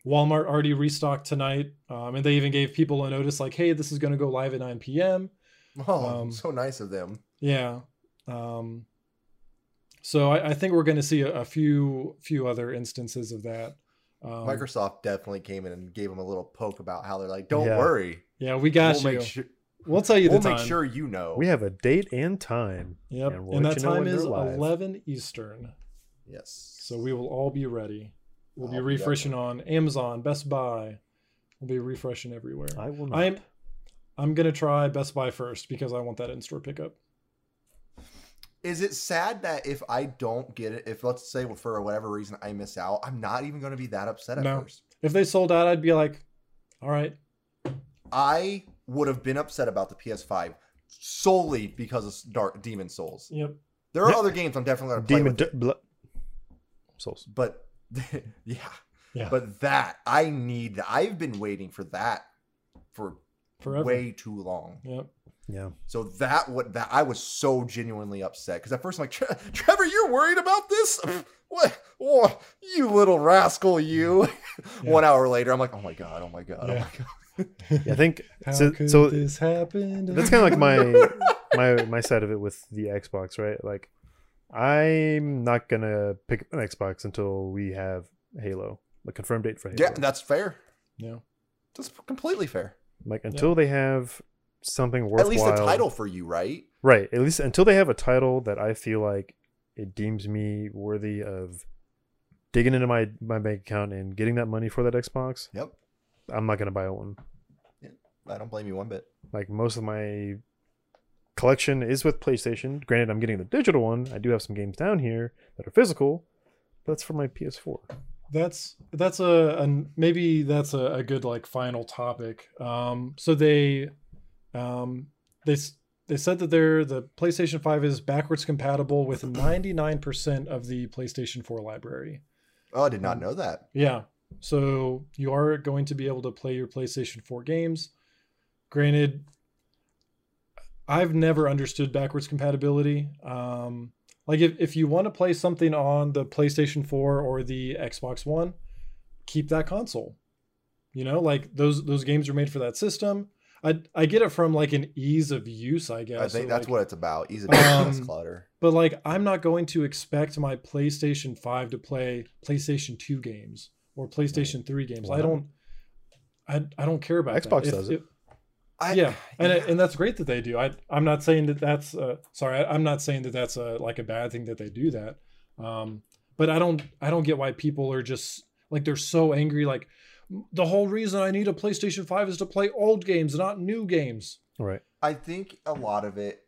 Walmart already restocked tonight, um, and they even gave people a notice like, "Hey, this is going to go live at 9 p.m." Oh, Um, so nice of them. Yeah. Um, so I, I think we're going to see a, a few few other instances of that. Um, Microsoft definitely came in and gave them a little poke about how they're like, "Don't Yeah. worry, yeah, we got we'll you. make sure we'll tell you We'll the make time. sure you know. We have a date and time. Yep, and we'll and that time is live. 11 Eastern. yes. So we will all be ready. We'll be I'll be refreshing on Amazon, Best Buy. We'll be refreshing everywhere. I will not. I'm I'm gonna try Best Buy first because I want that in-store pickup. Is it sad that if I don't get it, if let's say for whatever reason I miss out, I'm not even going to be that upset at No. first? If they sold out, I'd be like, all right, I would have been upset about the PS5 solely because of Dark Demon Souls. yep. There are Yeah. other games I'm definitely going to play Demon with, D- Blo- Souls. but yeah, Yeah. but that I need. I've been waiting for that for Forever. way too long. Yep. Yeah. So that what that I was so genuinely upset because at first I'm like, "Tre- Trevor, you're worried about this? What? Oh, you little rascal, you! One hour later, I'm like, oh my god, oh my god, oh my god. Yeah, I think How so. could so this happen? to that's kind of like my my my side of it with the Xbox, right? Like, I'm not gonna pick up an Xbox until we have Halo, the confirmed date for Halo. Yeah, that's fair. yeah. That's completely fair. Like until they have something worthwhile. At least a title for you, right? right? At least until they have a title that I feel like it deems me worthy of digging into my my bank account and getting that money for that Xbox. Yep. I'm not gonna buy one. Yeah, I don't blame you one bit. Like most of my collection is with PlayStation. Granted, I'm getting the digital one. I do have some games down here that are physical. But that's for my PS4. That's that's a, a maybe that's a, a good like final topic. Um, so they um, they they said that they're the PlayStation Five is backwards compatible with 99% of the PlayStation 4 library. Oh, I did not know that. Yeah. So you are going to be able to play your PlayStation 4 games. Granted, I've never understood backwards compatibility. Um, like if, if you want to play something on the PlayStation 4 or the Xbox One, keep that console. You know, like those those games are made for that system. I I get it from like an ease of use, I guess. I think or, that's like- what it's about. Easy Um, to clutter. but like I'm not going to expect my PlayStation 5 to play PlayStation 2 games or PlayStation 3 games. Why I don't I, I don't care about that. Xbox If- does it. if- I, yeah, and it- and that's great that they do. I I'm not saying that that's uh, sorry. I, I'm not saying that that's a like a bad thing that they do that. Um, but I don't I don't get why people are just like they're so angry. Like the whole reason I need a PlayStation Five is to play old games, not new games. Right. I think a lot of it,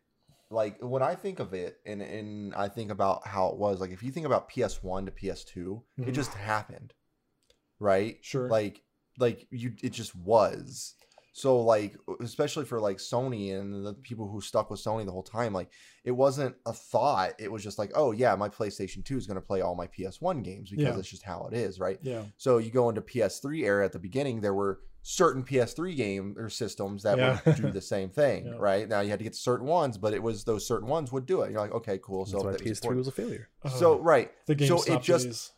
like when I think of it, and and I think about how it was. Like if you think about PS1 to PS2, it Mhm. just happened, right? Sure. Like like you, it just was. So like especially for like Sony and the people who stuck with Sony the whole time, like it wasn't a thought. It was just like, oh yeah, my PlayStation 2 is going to play all my PS1 games because Yeah. it's just how it is, right? Yeah. So you go into PS3 era at the beginning, there were certain PS3 game or systems that Yeah. would do the same thing, Yeah. right? Now you had to get certain ones, but it was those certain ones would do it. You're like, okay, cool. That's So why PS3 important. was a failure. so Uh, right. the game so it just.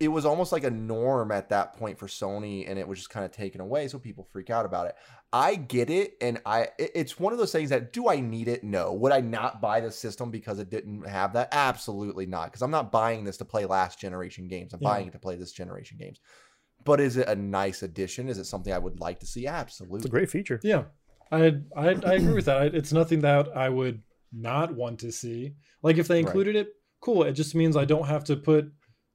It was almost like a norm at that point for Sony, and it was just kind of taken away. So people freak out about it. I get it, and I it's one of those things that do I need it? No. Would I not buy the system because it didn't have that? Absolutely not. Because I'm not buying this to play last generation games. I'm Yeah. buying it to play this generation games. But is it a nice addition? Is it something I would like to see? Absolutely. It's a great feature. Yeah, I I, I agree with that. I, it's nothing that I would not want to see. Like if they Right. included it, cool. It just means I don't have to put,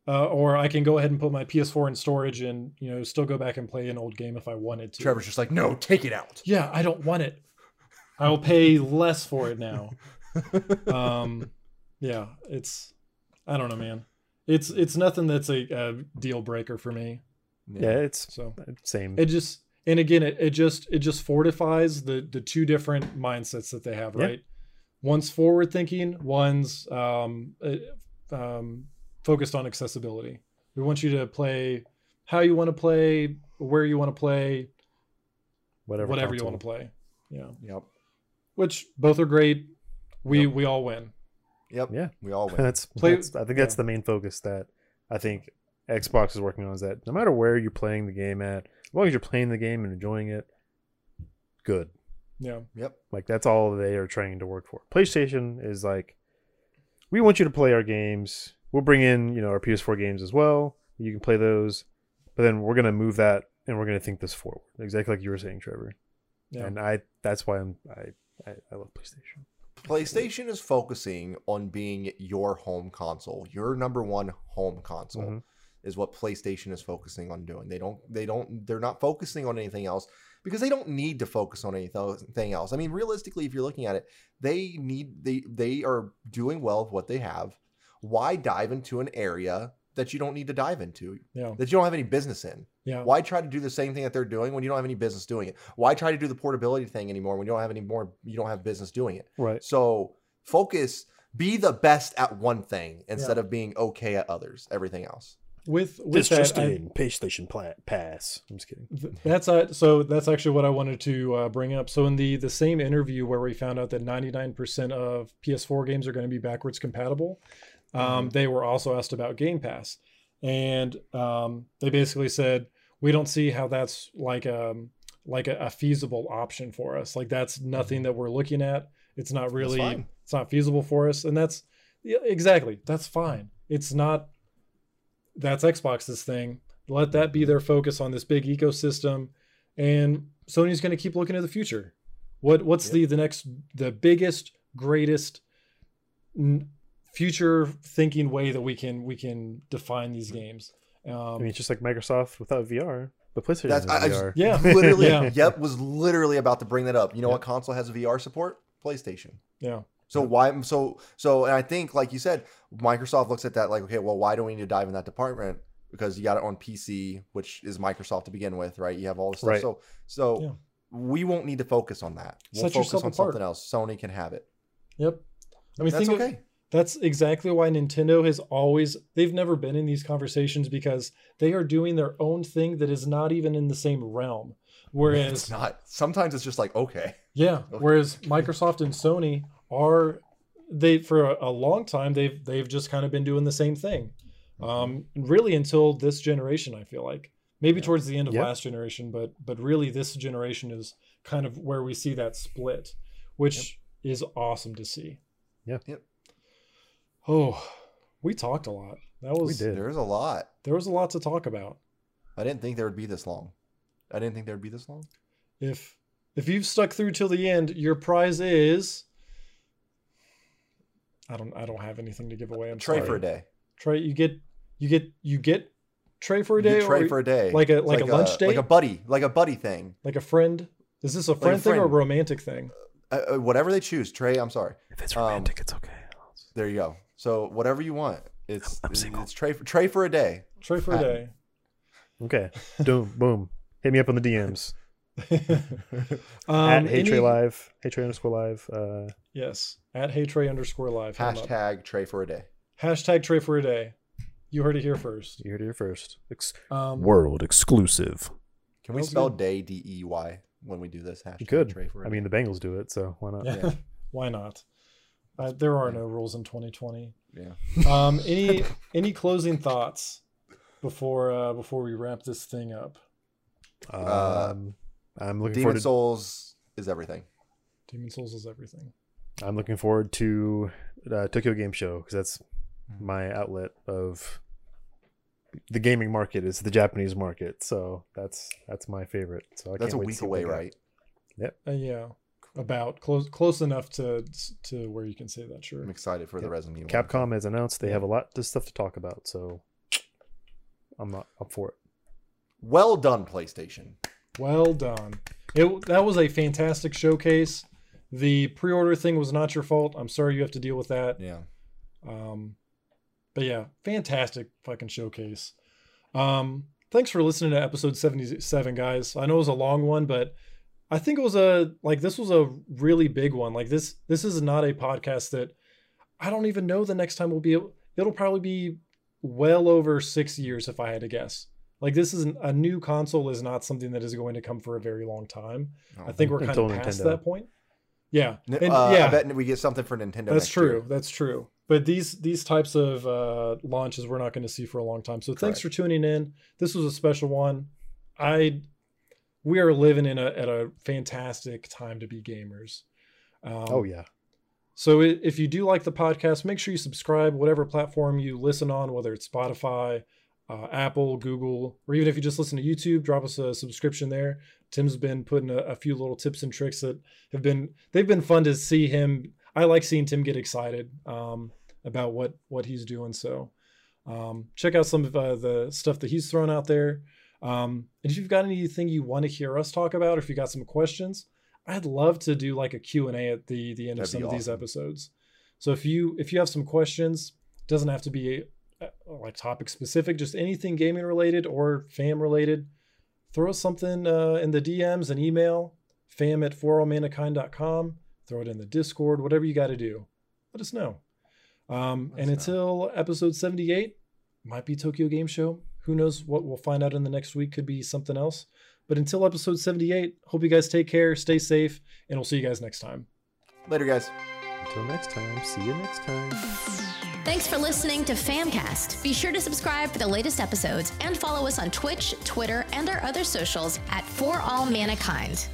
uh, or I can go ahead and put my PS4 in storage and you know still go back and play an old game if I wanted to. Trevor's just like, no, take it out. Yeah, I don't want it. I will pay less for it now. Um, yeah, it's I don't know, man. It's it's nothing that's a, a deal breaker for me. Yeah, it's So same. it just and again it, it just it just fortifies the the two different mindsets that they have Yeah. right one's forward thinking one's um, uh, um focused on accessibility we want you to play how you want to play where you want to play whatever. whatever you want to play yeah Yep. which both are great we Yep. we all win Yep. Yeah. We all win. That's, Play- that's- I think that's the main focus that I think Xbox is working on is that no matter where you're playing the game at, as long as you're playing the game and enjoying it, good. yeah yep. Like that's all they are trying to work for. PlayStation is like, we want you to play our games. We'll bring in you know our PS4 games as well. You can play those, but then we're gonna move that and we're gonna think this forward. Exactly like you were saying, Trevor. Yeah. and I that's why I'm I I, I love PlayStation. PlayStation is focusing on being your home console, your number one home console. Mhm. Is what PlayStation is focusing on doing. They don't. They don't. They're not focusing on anything else because they don't need to focus on anything else. I mean, realistically, if you're looking at it, they need. They they are doing well with what they have. Why dive into an area that you don't need to dive into? Yeah. That you don't have any business in? Yeah. Why try to do the same thing that they're doing when you don't have any business doing it? Why try to do the portability thing anymore when you don't have any more? You don't have business doing it. Right. So focus, be the best at one thing instead Yeah. of being okay at others, everything else. With with that, I- PlayStation Pla- Pass. I'm just kidding. Th- That's uh, so. That's actually what I wanted to uh, bring up. So in the the same interview where we found out that 99% of PS4 games are going to be backwards compatible, um, they were also asked about Game Pass, and um, they basically said we don't see how that's like um like a, a feasible option for us. Like that's nothing that we're looking at. It's not really. It's not feasible for us, and that's yeah, exactly that's fine. It's not. That's Xbox's thing let that be their focus on this big ecosystem and sony's going to keep looking to the future what what's Yep. the the next the biggest greatest n- future thinking way that we can we can define these games um I mean, it's just like Microsoft without VR, but PlayStation That's has I, I just VR. Yeah. literally, Yeah. yep, was literally about to bring that up. You know Yeah. what console has VR support? PlayStation. yeah So why? So so, and I think, like you said, Microsoft looks at that like, okay, well, why do we need to dive in that department? Because you got it on PC, which is Microsoft to begin with, right? You have all this stuff. Right. So so Yeah. we won't need to focus on that. We'll Set focus on apart. something else. Sony can have it. yep i mean That's think of- okay. That's exactly why nintendo has always they've never been in these conversations because they are doing their own thing that is not even in the same realm whereas It's not. Sometimes it's just like okay. Yeah. Whereas Microsoft and Sony are they for a, a long time they've they've just kind of been doing the same thing. Um really until this generation I feel like. Maybe towards the end of Yep. last generation, but but really this generation is kind of where we see that split, which is awesome to see. Yeah. Yep. Oh, we talked a lot. That was We did. There's a lot. there was a lot to talk about. I didn't think there would be this long. I didn't think there would be this long. If if you've stuck through till the end, your prize is I don't I don't have anything to give away. I'm Trey sorry. for a day. Trey, you get you get you get Trey for a day get Trey for a day. like a- It's like a lunch like date? a buddy, like a buddy thing. like a friend. Is this a friend, a thing or a romantic thing? Uh, uh, whatever they choose. Trey, I'm sorry. If it's Um, romantic, it's okay. There you go. So whatever you want. It's I'm single. it's Trey for, Trey for a day. Trey for a day. Okay. Boom. boom. Hit me up on the DMs. um, At Hey any- Trey Live. Hey Trey underscore live. Uh, Yes, at Hey Trey underscore live. Hit 'em up. Hashtag Trey for a day. Hashtag Trey for a day. You heard it here first. you heard it here first. Ex- Um, World exclusive. Can we spell good. day D E Y when we do this? Hashtag You could. Trey for a I day. I mean, the Bengals do it, so why not? yeah. Yeah. Why not? Uh, there are no rules in 2020. yeah. Um, any any closing thoughts before uh, before we wrap this thing up? Uh, Um, I'm looking Demon forward. To, Souls is everything. Demon Souls is everything. I'm looking forward to uh, Tokyo Game Show because that's Hmm. my outlet of the gaming market is the Japanese market. So that's that's my favorite. So I That's a can't wait to week see what away, they got. right? Uh, yeah, about close close enough to to where you can say that. Sure. I'm excited for the Yep. Resident Evil. Capcom has announced they have a lot of stuff to talk about, so I'm not up for it. Well done, PlayStation. Well done. It that was a fantastic showcase. The pre-order thing was not your fault. I'm sorry you have to deal with that. Yeah. Um, but yeah, fantastic fucking showcase. Um, thanks for listening to episode 77, guys. I know it was a long one, but I think it was a like this was a really big one. Like this, this is not a podcast that I don't even know the next time we'll be. It'll probably be well over six years if I had to guess. Like this is an, a new console is not something that is going to come for a very long time. I think we're kind Until of past Nintendo. that point. Yeah, and uh, yeah, I bet we get something for Nintendo. that's next true. year. That's true. But these these types of uh, launches we're not going to see for a long time. So thanks for tuning in. This was a special one. I we are living in a at a fantastic time to be gamers. Um, oh yeah, So if you do like the podcast, make sure you subscribe whatever platform you listen on, whether it's Spotify, uh, Apple, Google, or even if you just listen to YouTube, drop us a subscription there. Tim's been putting a, a, few little tips and tricks that have been they've been fun to see him. I like seeing Tim get excited um, about what what he's doing. So um, check out some of uh, the stuff that he's thrown out there. Um, and if you've got anything you want to hear us talk about, or if you got some questions, I'd love to do like a Q and A at the the end That'd of some of these episodes. So if you if you have some questions, doesn't have to be uh, like topic specific, just anything gaming related or fam related. Throw something uh, in the DMs and email fam at forallmankind.com. Throw it in the Discord, whatever you got to do. Let us know. Um, and until episode 78, might be Tokyo Game Show. Who knows what we'll find out in the next week? Could be something else. But until episode 78, hope you guys take care, stay safe, and we'll see you guys next time. Later, guys. Until next time, see you next time. Thanks for listening to Famcast. Be sure to subscribe for the latest episodes and follow us on Twitch, Twitter, and our other socials at For All Mankind.